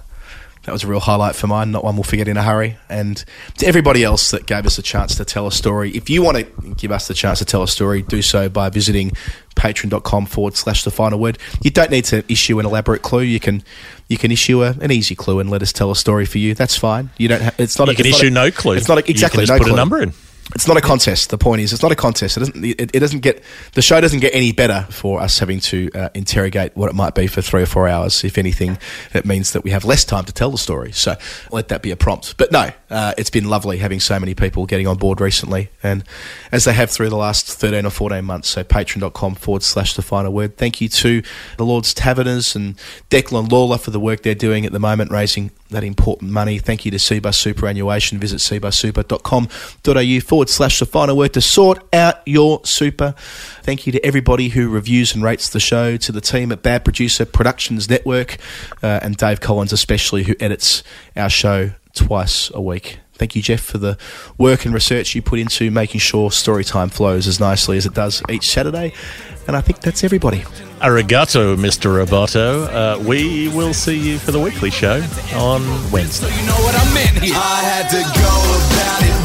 that was a real highlight for mine. Not one we'll forget in a hurry. And to everybody else that gave us a chance to tell a story. If you want to give us the chance to tell a story, do so by visiting patreon.com forward slash the final word. You don't need to issue an elaborate clue. You can you can issue a, an easy clue and let us tell a story for you. That's fine. You don't. Ha- it's not. You a, can it's not issue a- no clue. It's not a, You can exactly just no put a number in. It's not a contest. The point is, it's not a contest. It doesn't. It, it doesn't get the show doesn't get any better for us having to uh, interrogate what it might be for three or four hours. If anything, it means that we have less time to tell the story. So let that be a prompt. But no, uh, it's been lovely having so many people getting on board recently, and as they have through the last thirteen or fourteen months. So patreon.com forward slash the final word. Thank you to the Lord's Taverners and Declan Lawlor for the work they're doing at the moment, raising that important money. Thank you to Cbus Superannuation. Visit cbussuper.com.au forward slash the final word to sort out your super. Thank you to everybody who reviews and rates the show, to the team at Bad Producer Productions Network, uh, and Dave Collins, especially, who edits our show twice a week. Thank you, Geoff, for the work and research you put into making sure Storytime flows as nicely as it does each Saturday. And I think that's everybody. Arigato, Mr. Roboto. Uh, we will see you for the weekly show on Wednesday. I had to go about it